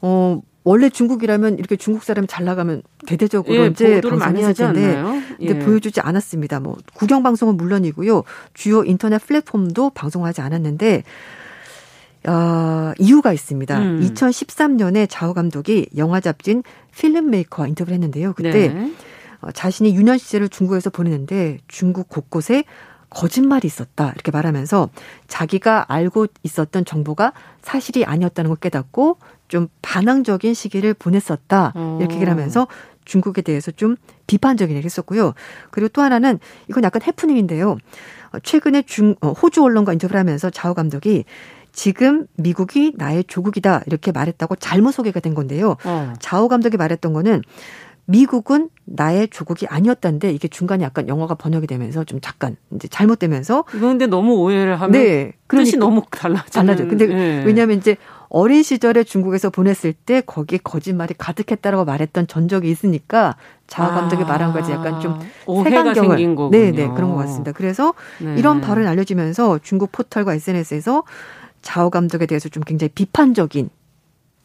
어, 원래 중국이라면 이렇게 중국 사람이 잘 나가면 대대적으로 예, 이제 많이 하지 텐데 예. 근데 보여주지 않았습니다. 뭐 국영 방송은 물론이고요. 주요 인터넷 플랫폼도 방송하지 않았는데 어, 이유가 있습니다. 음. 2013년에 자우 감독이 영화 잡지인 필름메이커와 인터뷰를 했는데요. 그때 네. 어, 자신이 유년 시절을 중국에서 보내는데 중국 곳곳에 거짓말이 있었다 이렇게 말하면서 자기가 알고 있었던 정보가 사실이 아니었다는 걸 깨닫고 좀 반항적인 시기를 보냈었다 이렇게 얘기를 하면서 중국에 대해서 좀 비판적인 얘기를 했었고요. 그리고 또 하나는 이건 약간 해프닝인데요. 어, 최근에 중 어, 호주 언론과 인터뷰를 하면서 자우 감독이 지금 미국이 나의 조국이다 이렇게 말했다고 잘못 소개가 된 건데요. 어. 자오 감독이 말했던 거는 미국은 나의 조국이 아니었다는데 이게 중간에 약간 영어가 번역이 되면서 좀 잠깐 이제 잘못되면서 근데 너무 오해를 하면 네, 그러니까 뜻이 너무 달라져. 달라져. 근데 네. 왜냐하면 이제 어린 시절에 중국에서 보냈을 때 거기에 거짓말이 가득했다라고 말했던 전적이 있으니까 자아 감독이 아, 말한 거지 약간 좀 오해가 생긴 거군요. 네, 네 그런 것 같습니다. 그래서 네. 이런 발언이 알려지면서 중국 포털과 SNS에서 자오 감독에 대해서 좀 굉장히 비판적인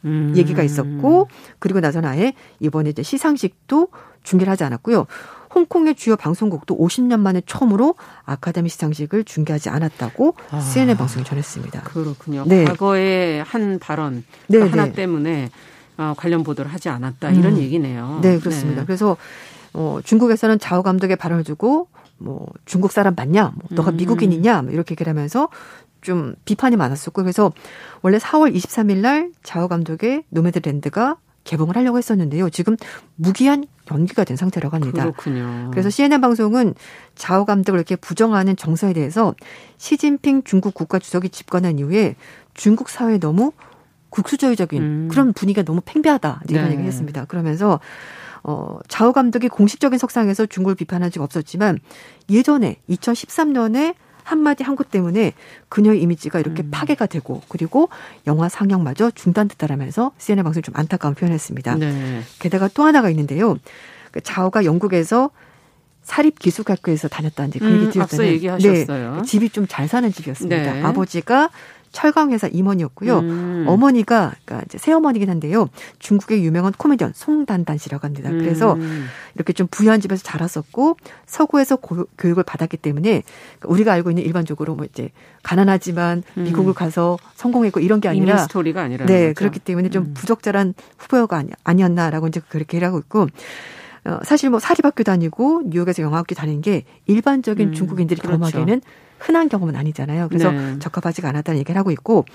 음. 얘기가 있었고 그리고 나서는 아예 이번에 이제 시상식도 중계를 하지 않았고요. 홍콩의 주요 방송국도 50년 만에 처음으로 아카데미 시상식을 중계하지 않았다고 아. CNN 방송이 전했습니다. 그렇군요. 네. 과거에 한 발언 네, 하나 네. 때문에 어, 관련 보도를 하지 않았다 이런 음. 얘기네요. 네, 그렇습니다. 네. 그래서 어, 중국에서는 자오 감독의 발언을 두고 뭐 중국 사람 맞냐, 뭐 너가 음. 미국인이냐, 뭐 이렇게 얘기를 하면서 좀 비판이 많았었고 그래서 원래 4월 23일 날 자오 감독의 노매드랜드가 개봉을 하려고 했었는데요. 지금 무기한 연기가 된 상태라고 합니다. 그렇군요. 그래서 CNN 방송은 자오 감독을 이렇게 부정하는 정서에 대해서 시진핑 중국 국가 주석이 집권한 이후에 중국 사회에 너무 국수주의적인 음. 그런 분위기가 너무 팽배하다 이런 네. 얘기를 했습니다. 그러면서 어, 자오 감독이 공식적인 석상에서 중국을 비판한 적 없었지만 예전에 2013년에 한마디 한국 때문에 그녀의 이미지가 이렇게 음. 파괴가 되고 그리고 영화 상영마저 중단됐다라면서 CNN 방송이 좀 안타까운 표현했습니다. 네. 게다가 또 하나가 있는데요. 그 자오가 영국에서 사립기술학교에서 다녔다는 그 얘기 드렸잖아요. 음, 앞서 얘기하셨어요. 네, 집이 좀 잘 사는 집이었습니다. 네. 아버지가 철강회사 임원이었고요. 음. 어머니가 그러니까 이제 새어머니긴 한데요. 중국의 유명한 코미디언 송단단 씨라고 합니다. 그래서 음. 이렇게 좀 부유한 집에서 자랐었고 서구에서 고, 교육을 받았기 때문에 우리가 알고 있는 일반적으로 뭐 이제 가난하지만 음. 미국을 가서 성공했고 이런 게 아니라 스토리가 아니라 네 거죠. 그렇기 때문에 좀 음. 부적절한 후보가 아니, 아니었나라고 이제 그렇게 하고 있고 어, 사실 뭐 사립학교 다니고 뉴욕에서 영화학교 다니는 게 일반적인 음, 중국인들이 그렇죠. 경험하기에는 흔한 경험은 아니잖아요. 그래서 네. 적합하지가 않았다는 얘기를 하고 있고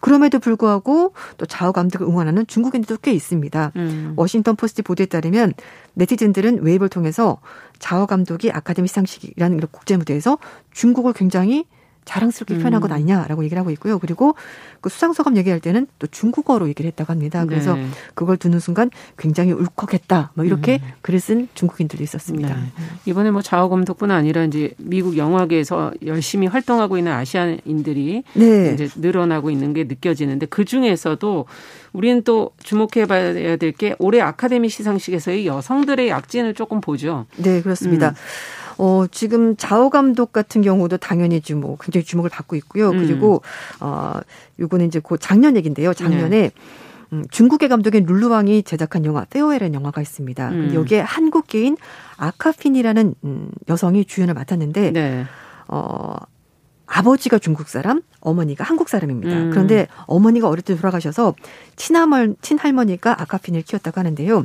그럼에도 불구하고 또 자오 감독을 응원하는 중국인들도 꽤 있습니다. 음. 워싱턴 포스트 보도에 따르면 네티즌들은 웨이보를 통해서 자오 감독이 아카데미 시상식이라는 국제 무대에서 중국을 굉장히 자랑스럽게 표현한 것 음. 아니냐라고 얘기를 하고 있고요. 그리고 그 수상소감 얘기할 때는 또 중국어로 얘기를 했다고 합니다. 그래서 네. 그걸 듣는 순간 굉장히 울컥했다. 뭐 이렇게 음. 글을 쓴 중국인들도 있었습니다. 네. 이번에 뭐 자화검도뿐 아니라 이제 미국 영화계에서 열심히 활동하고 있는 아시안인들이 네. 이제 늘어나고 있는 게 느껴지는데 그 중에서도 우리는 또 주목해 봐야 될 게 올해 아카데미 시상식에서의 여성들의 약진을 조금 보죠. 네, 그렇습니다. 음. 어, 지금 자오 감독 같은 경우도 당연히 지금 뭐 굉장히 주목을 받고 있고요. 음. 그리고 어, 요거는 이제 그 작년 얘기인데요. 작년에 네. 음, 중국의 감독인 룰루왕이 제작한 영화 페어웰이라는 영화가 있습니다. 음. 여기에 한국계인 아콰피나라는 음, 여성이 주연을 맡았는데 네. 어 아버지가 중국 사람, 어머니가 한국 사람입니다. 음. 그런데 어머니가 어릴 때 돌아가셔서 친할머 친할머니가 아콰피나를 키웠다고 하는데요.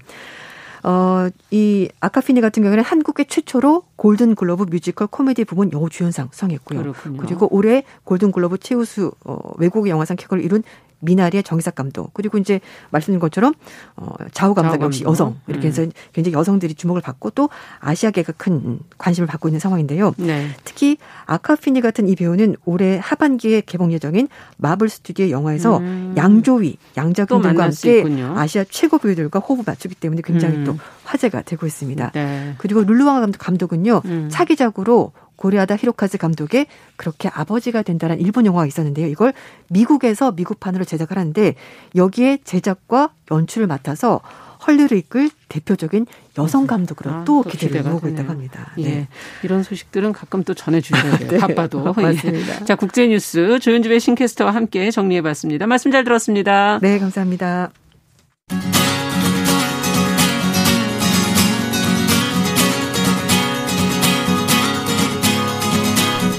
어, 이 아콰피나 같은 경우에는 한국의 최초로 골든 글로브 뮤지컬 코미디 부분 여주연상 수상했고요. 그렇군요. 그리고 올해 골든 글로브 최우수 어, 외국 영화상 쾌거를 이룬 미나리의 정이삭 감독 그리고 이제 말씀드린 것처럼 어 좌우 감독 역시 여성 이렇게 해서 음. 굉장히 여성들이 주목을 받고 또 아시아계가 큰 관심을 받고 있는 상황인데요. 네. 특히 아카피니 같은 이 배우는 올해 하반기에 개봉 예정인 마블 스튜디오 영화에서 음. 양조위 양자군들과 함께 아시아 최고 배우들과 호흡 맞추기 때문에 굉장히 음. 또 화제가 되고 있습니다. 네. 그리고 룰루왕 감독은요 음. 차기작으로 고레아다 히로카즈 감독의 그렇게 아버지가 된다는 일본 영화가 있었는데요. 이걸 미국에서 미국판으로 제작을 하는데 여기에 제작과 연출을 맡아서 헐리를 이끌 대표적인 여성 감독으로 아, 또 기대를 모으고 있다고 합니다. 예. 네. 이런 소식들은 가끔 또 전해주셔야 돼요. 네. 바빠도. 맞습니다. 예. 자, 국제뉴스 조윤주의 신캐스터와 함께 정리해봤습니다. 말씀 잘 들었습니다. 네, 감사합니다.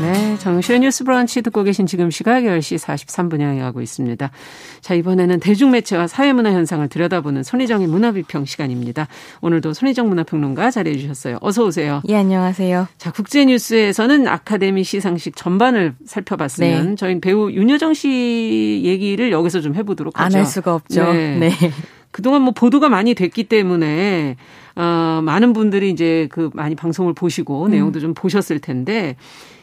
네, 정실의 뉴스 브런치 듣고 계신 지금 시각 10시 43분 향해 가고 있습니다. 자, 이번에는 대중매체와 사회문화 현상을 들여다보는 손희정의 문화비평 시간입니다. 오늘도 손희정 문화평론가 자리해 주셨어요. 어서 오세요. 예, 안녕하세요. 자, 국제뉴스에서는 아카데미 시상식 전반을 살펴봤으면 네. 저희 배우 윤여정 씨 얘기를 여기서 좀 해보도록 하죠. 안 할 수가 없죠. 네. 네. 그동안 뭐 보도가 많이 됐기 때문에 어 많은 분들이 이제 그 많이 방송을 보시고 음. 내용도 좀 보셨을 텐데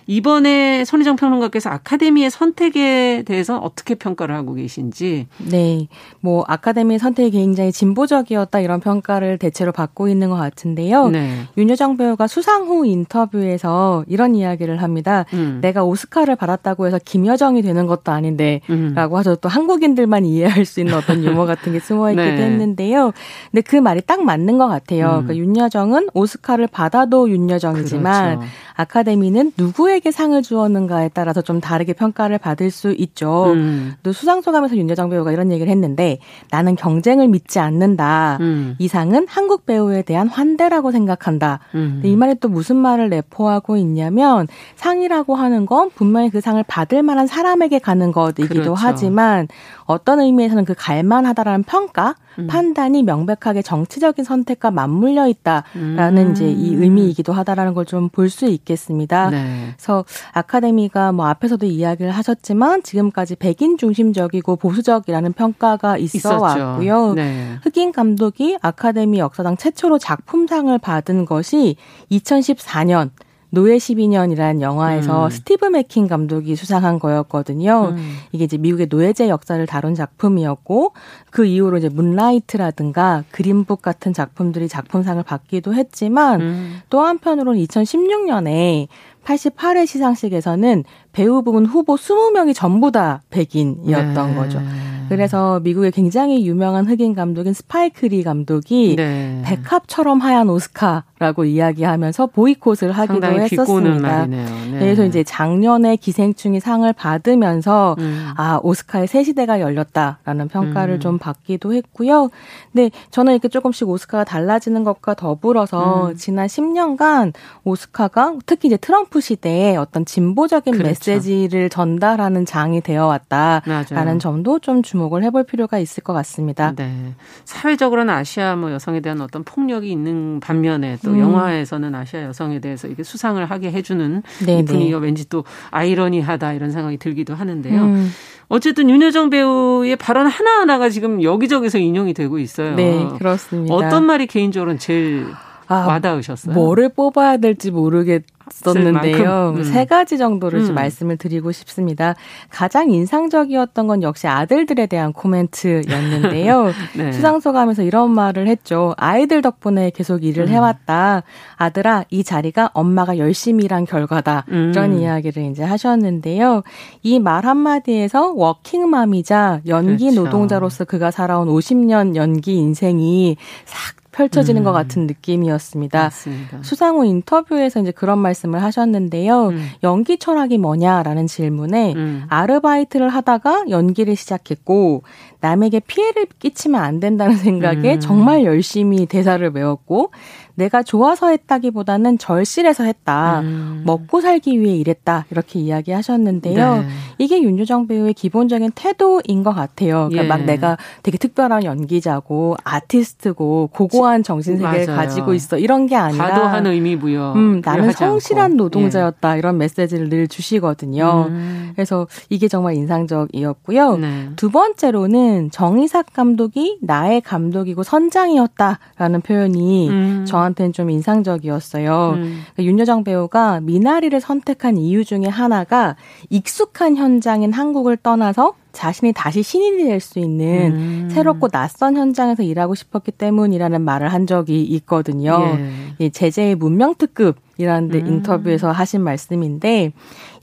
이번에 손희정 평론가께서 아카데미의 선택에 대해서 어떻게 평가를 하고 계신지. 네. 뭐 아카데미 선택이 굉장히 진보적이었다 이런 평가를 대체로 받고 있는 것 같은데요. 네. 윤여정 배우가 수상 후 인터뷰에서 이런 이야기를 합니다. 음. 내가 오스카를 받았다고 해서 김여정이 되는 것도 아닌데 음. 라고 하셔서 또 한국인들만 이해할 수 있는 어떤 유머 같은 게 숨어 있기도 네. 했는데요. 근데 그 말이 딱 맞는 것 같아요. 음. 그러니까 윤여정은 오스카를 받아도 윤여정이지만 그렇죠. 아카데미는 누구 에게 상을 주었는가에 따라서 좀 다르게 평가를 받을 수 있죠. 음. 또 수상 소감에서 윤여정 배우가 이런 얘기를 했는데 나는 경쟁을 믿지 않는다. 음. 이 상은 한국 배우에 대한 환대라고 생각한다. 음. 이 말이 또 무슨 말을 내포하고 있냐면 상이라고 하는 건 분명히 그 상을 받을 만한 사람에게 가는 것이기도 그렇죠. 하지만 어떤 의미에서는 그 갈만하다라는 평가 음. 판단이 명백하게 정치적인 선택과 맞물려 있다라는 음. 이제 이 의미이기도 하다라는 걸 좀 볼 수 있겠습니다. 네. 그래서 아카데미가 뭐 앞에서도 이야기를 하셨지만 지금까지 백인 중심적이고 보수적이라는 평가가 있어 있었죠. 왔고요. 네. 흑인 감독이 아카데미 역사상 최초로 작품상을 받은 것이 2014년 노예 12년이라는 영화에서 음. 스티브 맥킨 감독이 수상한 거였거든요. 음. 이게 이제 미국의 노예제 역사를 다룬 작품이었고 그 이후로 이제 문라이트라든가 그린북 같은 작품들이 작품상을 받기도 했지만 음. 또 한편으로는 2016년에 88회 시상식에서는 배우 부분 후보 20명이 전부 다 백인이었던 네. 거죠. 그래서 미국의 굉장히 유명한 흑인 감독인 스파이크 리 감독이 네. 백합처럼 하얀 오스카 라고 이야기하면서 보이콧을 하기도 했었습니다. 네. 그래서 이제 작년에 기생충이 상을 받으면서 음. 아 오스카의 새 시대가 열렸다라는 평가를 음. 좀 받기도 했고요. 근데 저는 이렇게 조금씩 오스카가 달라지는 것과 더불어서 음. 지난 10년간 오스카가 특히 이제 트럼프 시대에 어떤 진보적인 그렇죠. 메시지를 전달하는 장이 되어 왔다라는 맞아요. 점도 좀 주목을 해볼 필요가 있을 것 같습니다. 네. 사회적으로는 아시아 뭐 여성에 대한 어떤 폭력이 있는 반면에 또 음. 영화에서는 아시아 여성에 대해서 이게 수상을 하게 해주는 이 분위기가 왠지 또 아이러니하다 이런 생각이 들기도 하는데요. 음. 어쨌든 윤여정 배우의 발언 하나하나가 지금 여기저기서 인용이 되고 있어요. 네, 그렇습니다. 어떤 말이 개인적으로는 제일 아, 와닿으셨어요? 뭐를 뽑아야 될지 모르겠 썼는데요. 음. 세 가지 정도를 음. 말씀을 드리고 싶습니다. 가장 인상적이었던 건 역시 아들들에 대한 코멘트였는데요. 네. 수상 소감에서 이런 말을 했죠. 아이들 덕분에 계속 일을 음. 해왔다. 아들아, 이 자리가 엄마가 열심히 일한 결과다. 음. 이런 이야기를 이제 하셨는데요. 이 말 한마디에서 워킹맘이자 연기 그렇죠. 노동자로서 그가 살아온 50년 연기 인생이 싹 펼쳐지는 음. 것 같은 느낌이었습니다. 맞습니다. 수상 후 인터뷰에서 이제 그런 말씀을 하셨는데요. 음. 연기 철학이 뭐냐라는 질문에 음. 아르바이트를 하다가 연기를 시작했고 남에게 피해를 끼치면 안 된다는 생각에 음. 정말 열심히 대사를 외웠고 내가 좋아서 했다기보다는 절실해서 했다. 음. 먹고 살기 위해 일했다. 이렇게 이야기하셨는데요. 네. 이게 윤여정 배우의 기본적인 태도인 것 같아요. 그러니까 예. 막 내가 되게 특별한 연기자고 아티스트고 고고한 정신 세계를 맞아요. 가지고 있어 이런 게 아니라 과도한 의미 부여. 음, 나는 성실한 않고. 노동자였다 예. 이런 메시지를 늘 주시거든요. 음. 그래서 이게 정말 인상적이었고요. 네. 두 번째로는 정의삭 감독이 나의 감독이고 선장이었다라는 표현이 음. 저 저한테는 좀 인상적이었어요. 음. 그러니까 윤여정 배우가 미나리를 선택한 이유 중에 하나가 익숙한 현장인 한국을 떠나서 자신이 다시 신인이 될 수 있는 음. 새롭고 낯선 현장에서 일하고 싶었기 때문이라는 말을 한 적이 있거든요. 예. 이 제재의 문명 특급 이라는 데 음. 인터뷰에서 하신 말씀인데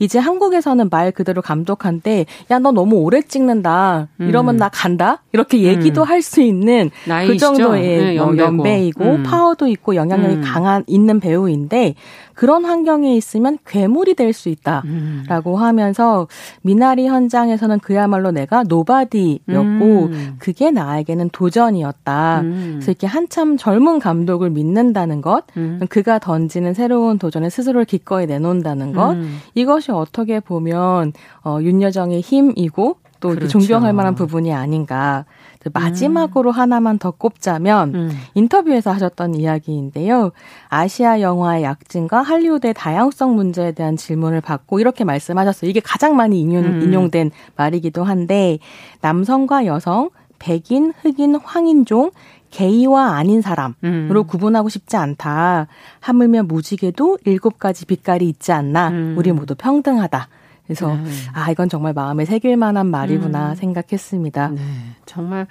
이제 한국에서는 말 그대로 감독한테 야 너 너무 오래 찍는다 이러면 음. 나 간다 이렇게 얘기도 음. 할수 있는 그 정도의 네, 뭐 연배이고 음. 파워도 있고 영향력이 음. 강한 있는 배우인데 그런 환경에 있으면 괴물이 될 수 있다라고 음. 하면서 미나리 현장에서는 그야말로 내가 노바디였고 음. 그게 나에게는 도전이었다. 음. 그래서 이렇게 한참 젊은 감독을 믿는다는 것, 음. 그가 던지는 새로운 도전에 스스로를 기꺼이 내놓는다는 것, 음. 이것이 어떻게 보면 어, 윤여정의 힘이고 또 그렇죠. 존경할 만한 부분이 아닌가. 마지막으로 음. 하나만 더 꼽자면 음. 인터뷰에서 하셨던 이야기인데요. 아시아 영화의 약진과 할리우드의 다양성 문제에 대한 질문을 받고 이렇게 말씀하셨어요. 이게 가장 많이 인용, 음. 인용된 말이기도 한데 남성과 여성, 백인, 흑인, 황인종 게이와 아닌 사람으로 음. 구분하고 싶지 않다. 하물며 무지개도 일곱 가지 빛깔이 있지 않나. 음. 우리 모두 평등하다. 그래서 네. 아 이건 정말 마음에 새길 만한 말이구나 음. 생각했습니다. 네, 정말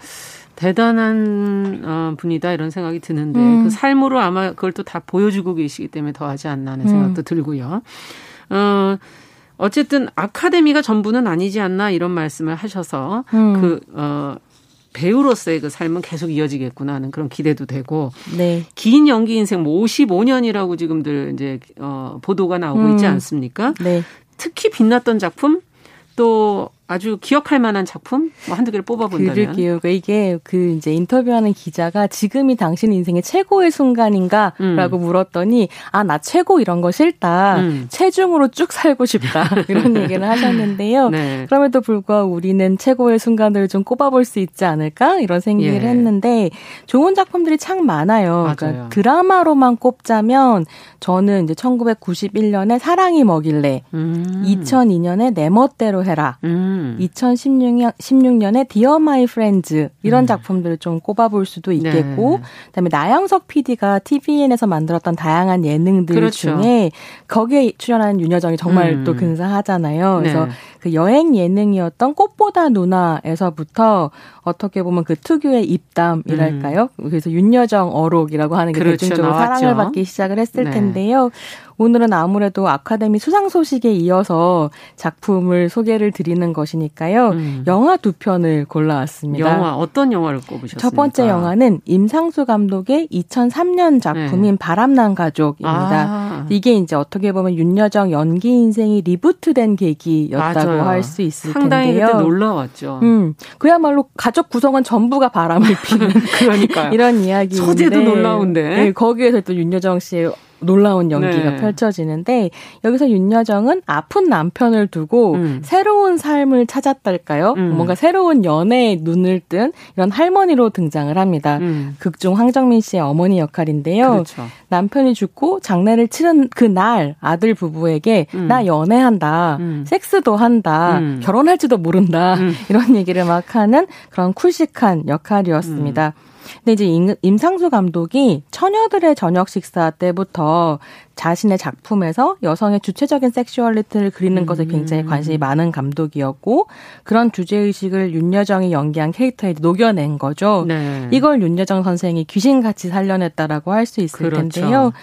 대단한 어, 분이다 이런 생각이 드는데 음. 그 삶으로 아마 그걸 또 다 보여주고 계시기 때문에 더하지 않나 하는 생각도 음. 들고요. 어. 어쨌든 아카데미가 전부는 아니지 않나 이런 말씀을 하셔서 음. 그 어, 배우로서의 그 삶은 계속 이어지겠구나 하는 그런 기대도 되고 네. 긴 연기 인생 뭐 55년이라고 지금들 이제 어 보도가 나오고 음. 있지 않습니까? 네. 특히 빛났던 작품 또 아주 기억할 만한 작품 뭐 한두 개를 뽑아본다면 그러게요. 그러니까 이게 그 이제 인터뷰하는 기자가 지금이 당신 인생의 최고의 순간인가라고 음. 물었더니 아 나 최고 이런 거 싫다. 음. 체중으로 쭉 살고 싶다. 이런 얘기를 하셨는데요. 네. 그럼에도 불구하고 우리는 최고의 순간들을 좀 꼽아볼 수 있지 않을까 이런 생각을 예. 했는데 좋은 작품들이 참 많아요. 그러니까 드라마로만 꼽자면 저는 이제 1991년에 사랑이 먹일래, 음. 2002년에 내 멋대로 해라. 음. 2016년 16년에 디어 마이 프렌즈 이런 음. 작품들을 좀 꼽아볼 수도 있겠고 네. 그다음에 나영석 PD가 tvN에서 만들었던 다양한 예능들 그렇죠. 중에 거기에 출연한 윤여정이 정말 음. 또 근사하잖아요. 그래서 네. 그 여행 예능이었던 꽃보다 누나에서부터 어떻게 보면 그 특유의 입담이랄까요? 음. 그래서 윤여정 어록이라고 하는 게 그렇죠, 대중적으로 나왔죠. 사랑을 받기 시작을 했을 네. 텐데요. 오늘은 아무래도 아카데미 수상 소식에 이어서 작품을 소개를 드리는 것이니까요. 음. 영화 두 편을 골라왔습니다. 영화 어떤 영화를 꼽으셨습니까? 첫 번째 영화는 임상수 감독의 2003년 작품인 네. 바람난 가족입니다. 아. 이게 이제 어떻게 보면 윤여정 연기 인생이 리부트된 계기였다고 할 수 있을 상당히 텐데요. 상당히 놀라웠죠. 음, 그야말로 가족 구성원 전부가 바람을 피는 그러니까 이런 이야기인데 소재도 놀라운데 네, 거기에서 또 윤여정 씨의 놀라운 연기가 네. 펼쳐지는데 여기서 윤여정은 아픈 남편을 두고 음. 새로운 삶을 찾았달까요? 음. 뭔가 새로운 연애에 눈을 뜬 이런 할머니로 등장을 합니다. 음. 극중 황정민 씨의 어머니 역할인데요. 그렇죠. 남편이 죽고 장례를 치른 그 날 아들 부부에게 음. 나 연애한다, 음. 섹스도 한다, 음. 결혼할지도 모른다 이런 얘기를 막 하는 그런 쿨식한 역할이었습니다. 근데 이제 임상수 감독이 처녀들의 저녁 식사 때부터 자신의 작품에서 여성의 주체적인 sexuality를 그리는 음. 것에 굉장히 관심이 많은 감독이었고 그런 주제 의식을 윤여정이 연기한 캐릭터에 녹여낸 거죠. 네. 이걸 윤여정 선생이 귀신같이 살려냈다라고 할 수 있을 그렇죠. 텐데요.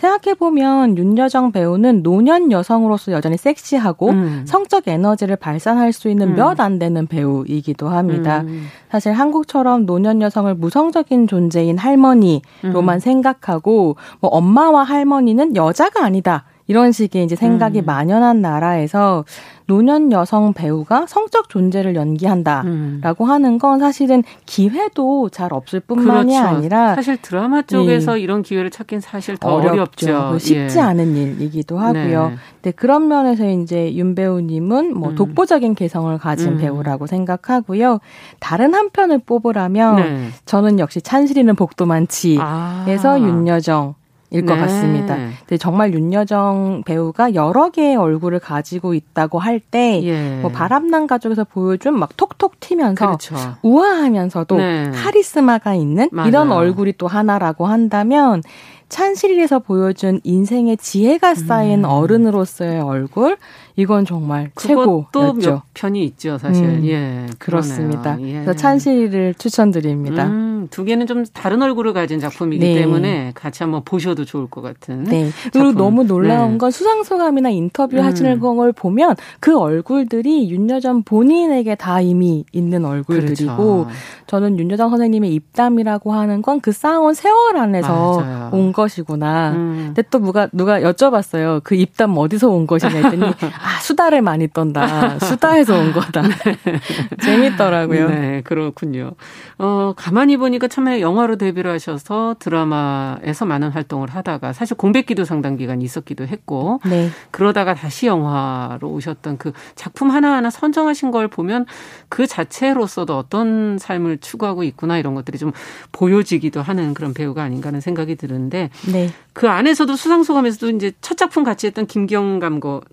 생각해보면 윤여정 배우는 노년 여성으로서 여전히 섹시하고 음. 성적 에너지를 발산할 수 있는 음. 몇 안 되는 배우이기도 합니다. 음. 사실 한국처럼 노년 여성을 무성적인 존재인 할머니로만 음. 생각하고 뭐 엄마와 할머니는 여자가 아니다. 이런 식의 이제 생각이 음. 만연한 나라에서 노년 여성 배우가 성적 존재를 연기한다라고 음. 하는 건 사실은 기회도 잘 없을 뿐만이 그렇죠. 아니라 사실 드라마 쪽에서 예. 이런 기회를 찾긴 사실 더 어렵죠. 어렵죠. 쉽지 예. 않은 일이기도 하고요. 네. 근데 그런 면에서 이제 윤 배우님은 뭐 음. 독보적인 개성을 가진 음. 배우라고 생각하고요. 다른 한 편을 뽑으라면 네. 저는 역시 찬실이는 복도 많지에서 아. 윤여정 일것 네. 같습니다. 근데 정말 윤여정 배우가 여러 개의 얼굴을 가지고 있다고 할 때, 예. 뭐 바람난 가족에서 보여준 막 톡톡 튀면서 그렇죠. 우아하면서도 네. 카리스마가 있는 맞아요. 이런 얼굴이 또 하나라고 한다면 찬실에서 보여준 인생의 지혜가 쌓인 음. 어른으로서의 얼굴 이건 정말 최고였죠. 몇 편이 있죠, 사실. 음, 예, 그렇습니다. 예. 그래서 찬실을 추천드립니다. 음, 두 개는 좀 다른 얼굴을 가진 작품이기 네. 때문에 같이 한번 보셔도 좋을 것 같은. 네. 그리고 너무 놀라운 네. 건 수상 소감이나 인터뷰 음. 하시는 걸 보면 그 얼굴들이 윤여정 본인에게 다 이미 있는 얼굴들이고 그렇죠. 저는 윤여정 선생님의 입담이라고 하는 건 그 쌓아온 세월 안에서 맞아요. 온 것이구나. 음. 근데 또 누가 누가 여쭤봤어요. 그 입담 어디서 온 것이냐 했더니 아, 수다를 많이 떤다. 수다에서 온 거다. 네. 재밌더라고요. 네, 그렇군요. 어, 가만히 보니까 참에 영화로 데뷔를 하셔서 드라마에서 많은 활동을 하다가 사실 공백기도 상당 기간 있었기도 했고 네. 그러다가 다시 영화로 오셨던 그 작품 하나하나 선정하신 걸 보면 그 자체로서도 어떤 삶을 추구하고 있구나 이런 것들이 좀 보여지기도 하는 그런 배우가 아닌가 하는 생각이 드는데 네. 그 안에서도 수상 소감에서도 이제 첫 작품 같이 했던 김경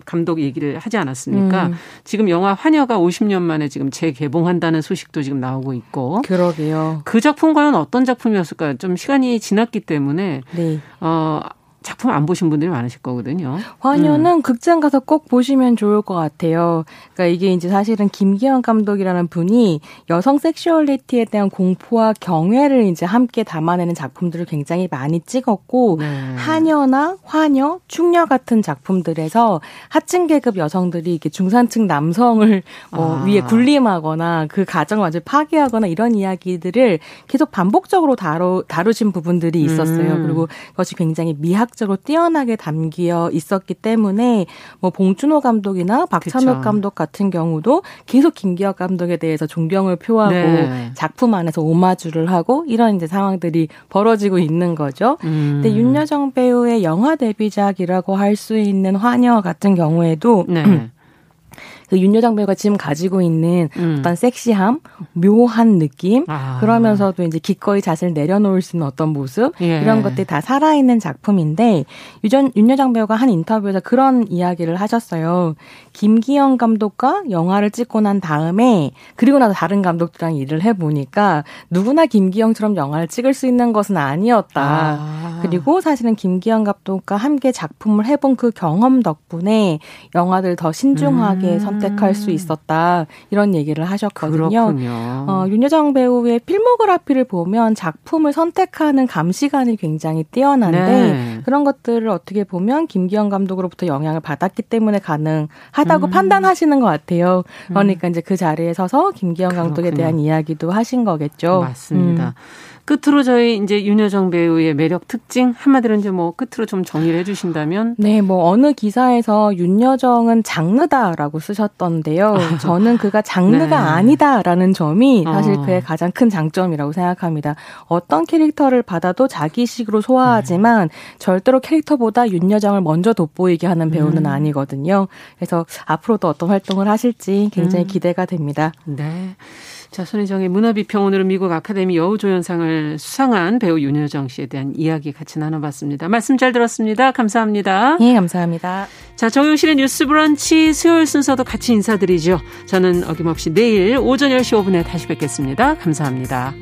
감독 얘기 를 하지 않았습니까? 음. 지금 영화 환여가 50년 만에 지금 재개봉한다는 소식도 지금 나오고 있고. 그러게요. 그 작품 과연 어떤 작품이었을까요? 좀 시간이 지났기 때문에 네. 어 작품 안 보신 분들이 많으실 거거든요. 환여는 음. 극장 가서 꼭 보시면 좋을 것 같아요. 그러니까 이게 이제 사실은 김기현 감독이라는 분이 여성 섹슈얼리티에 대한 공포와 경외를 이제 함께 담아내는 작품들을 굉장히 많이 찍었고 네. 한여나 환여, 충녀 같은 작품들에서 하층 계급 여성들이 이렇게 중산층 남성을 뭐 아. 위에 군림하거나 그 가정을 완전 파괴하거나 이런 이야기들을 계속 반복적으로 다루 다루신 부분들이 있었어요. 음. 그리고 그것이 굉장히 미학 문학적으로 뛰어나게 담겨 있었기 때문에 뭐 봉준호 감독이나 박찬욱 그쵸. 감독 같은 경우도 계속 김기혁 감독에 대해서 존경을 표하고 네. 작품 안에서 오마주를 하고 이런 이제 상황들이 벌어지고 있는 거죠. 음. 근데 윤여정 배우의 영화 데뷔작이라고 할 수 있는 화녀 같은 경우에도 네. 그 윤여정 배우가 지금 가지고 있는 음. 어떤 섹시함, 묘한 느낌, 아. 그러면서도 이제 기꺼이 자신을 내려놓을 수 있는 어떤 모습 예. 이런 것들이 다 살아있는 작품인데 유전 윤여정 배우가 한 인터뷰에서 그런 이야기를 하셨어요. 김기영 감독과 영화를 찍고 난 다음에 그리고 나서 다른 감독들이랑 일을 해 보니까 누구나 김기영처럼 영화를 찍을 수 있는 것은 아니었다. 아. 그리고 사실은 김기영 감독과 함께 작품을 해본 그 경험 덕분에 영화들 더 신중하게 음. 선 택할 수 있었다. 이런 얘기를 하셨거든요. 그렇군요. 어, 윤여정 배우의 필모그라피를 보면 작품을 선택하는 감시관이 굉장히 뛰어난데 네. 그런 것들을 어떻게 보면 김기영 감독으로부터 영향을 받았기 때문에 가능하다. 하다고 음. 판단하시는 것 같아요. 그러니까 음. 이제 그 자리에 서서 김기영 감독에 대한 이야기도 하신 거겠죠. 맞습니다. 음. 끝으로 저희 이제 윤여정 배우의 매력 특징 한마디로 이제 뭐 끝으로 좀 정리를 해주신다면 네, 뭐 어느 기사에서 윤여정은 장르다라고 쓰셨던데요. 아. 저는 그가 장르가 네. 아니다라는 점이 사실 어. 그의 가장 큰 장점이라고 생각합니다. 어떤 캐릭터를 받아도 자기식으로 소화하지만 네. 절대로 캐릭터보다 윤여정을 먼저 돋보이게 하는 배우는 음. 아니거든요. 그래서 앞으로도 어떤 활동을 하실지 굉장히 음. 기대가 됩니다. 네. 자, 손희정의 문화비평 오늘은 미국 아카데미 여우조연상을 수상한 배우 윤여정 씨에 대한 이야기 같이 나눠봤습니다. 말씀 잘 들었습니다. 감사합니다. 예, 감사합니다. 자, 정용실의 뉴스 브런치 수요일 순서도 같이 인사드리죠. 저는 어김없이 내일 오전 10시 5분에 다시 뵙겠습니다. 감사합니다.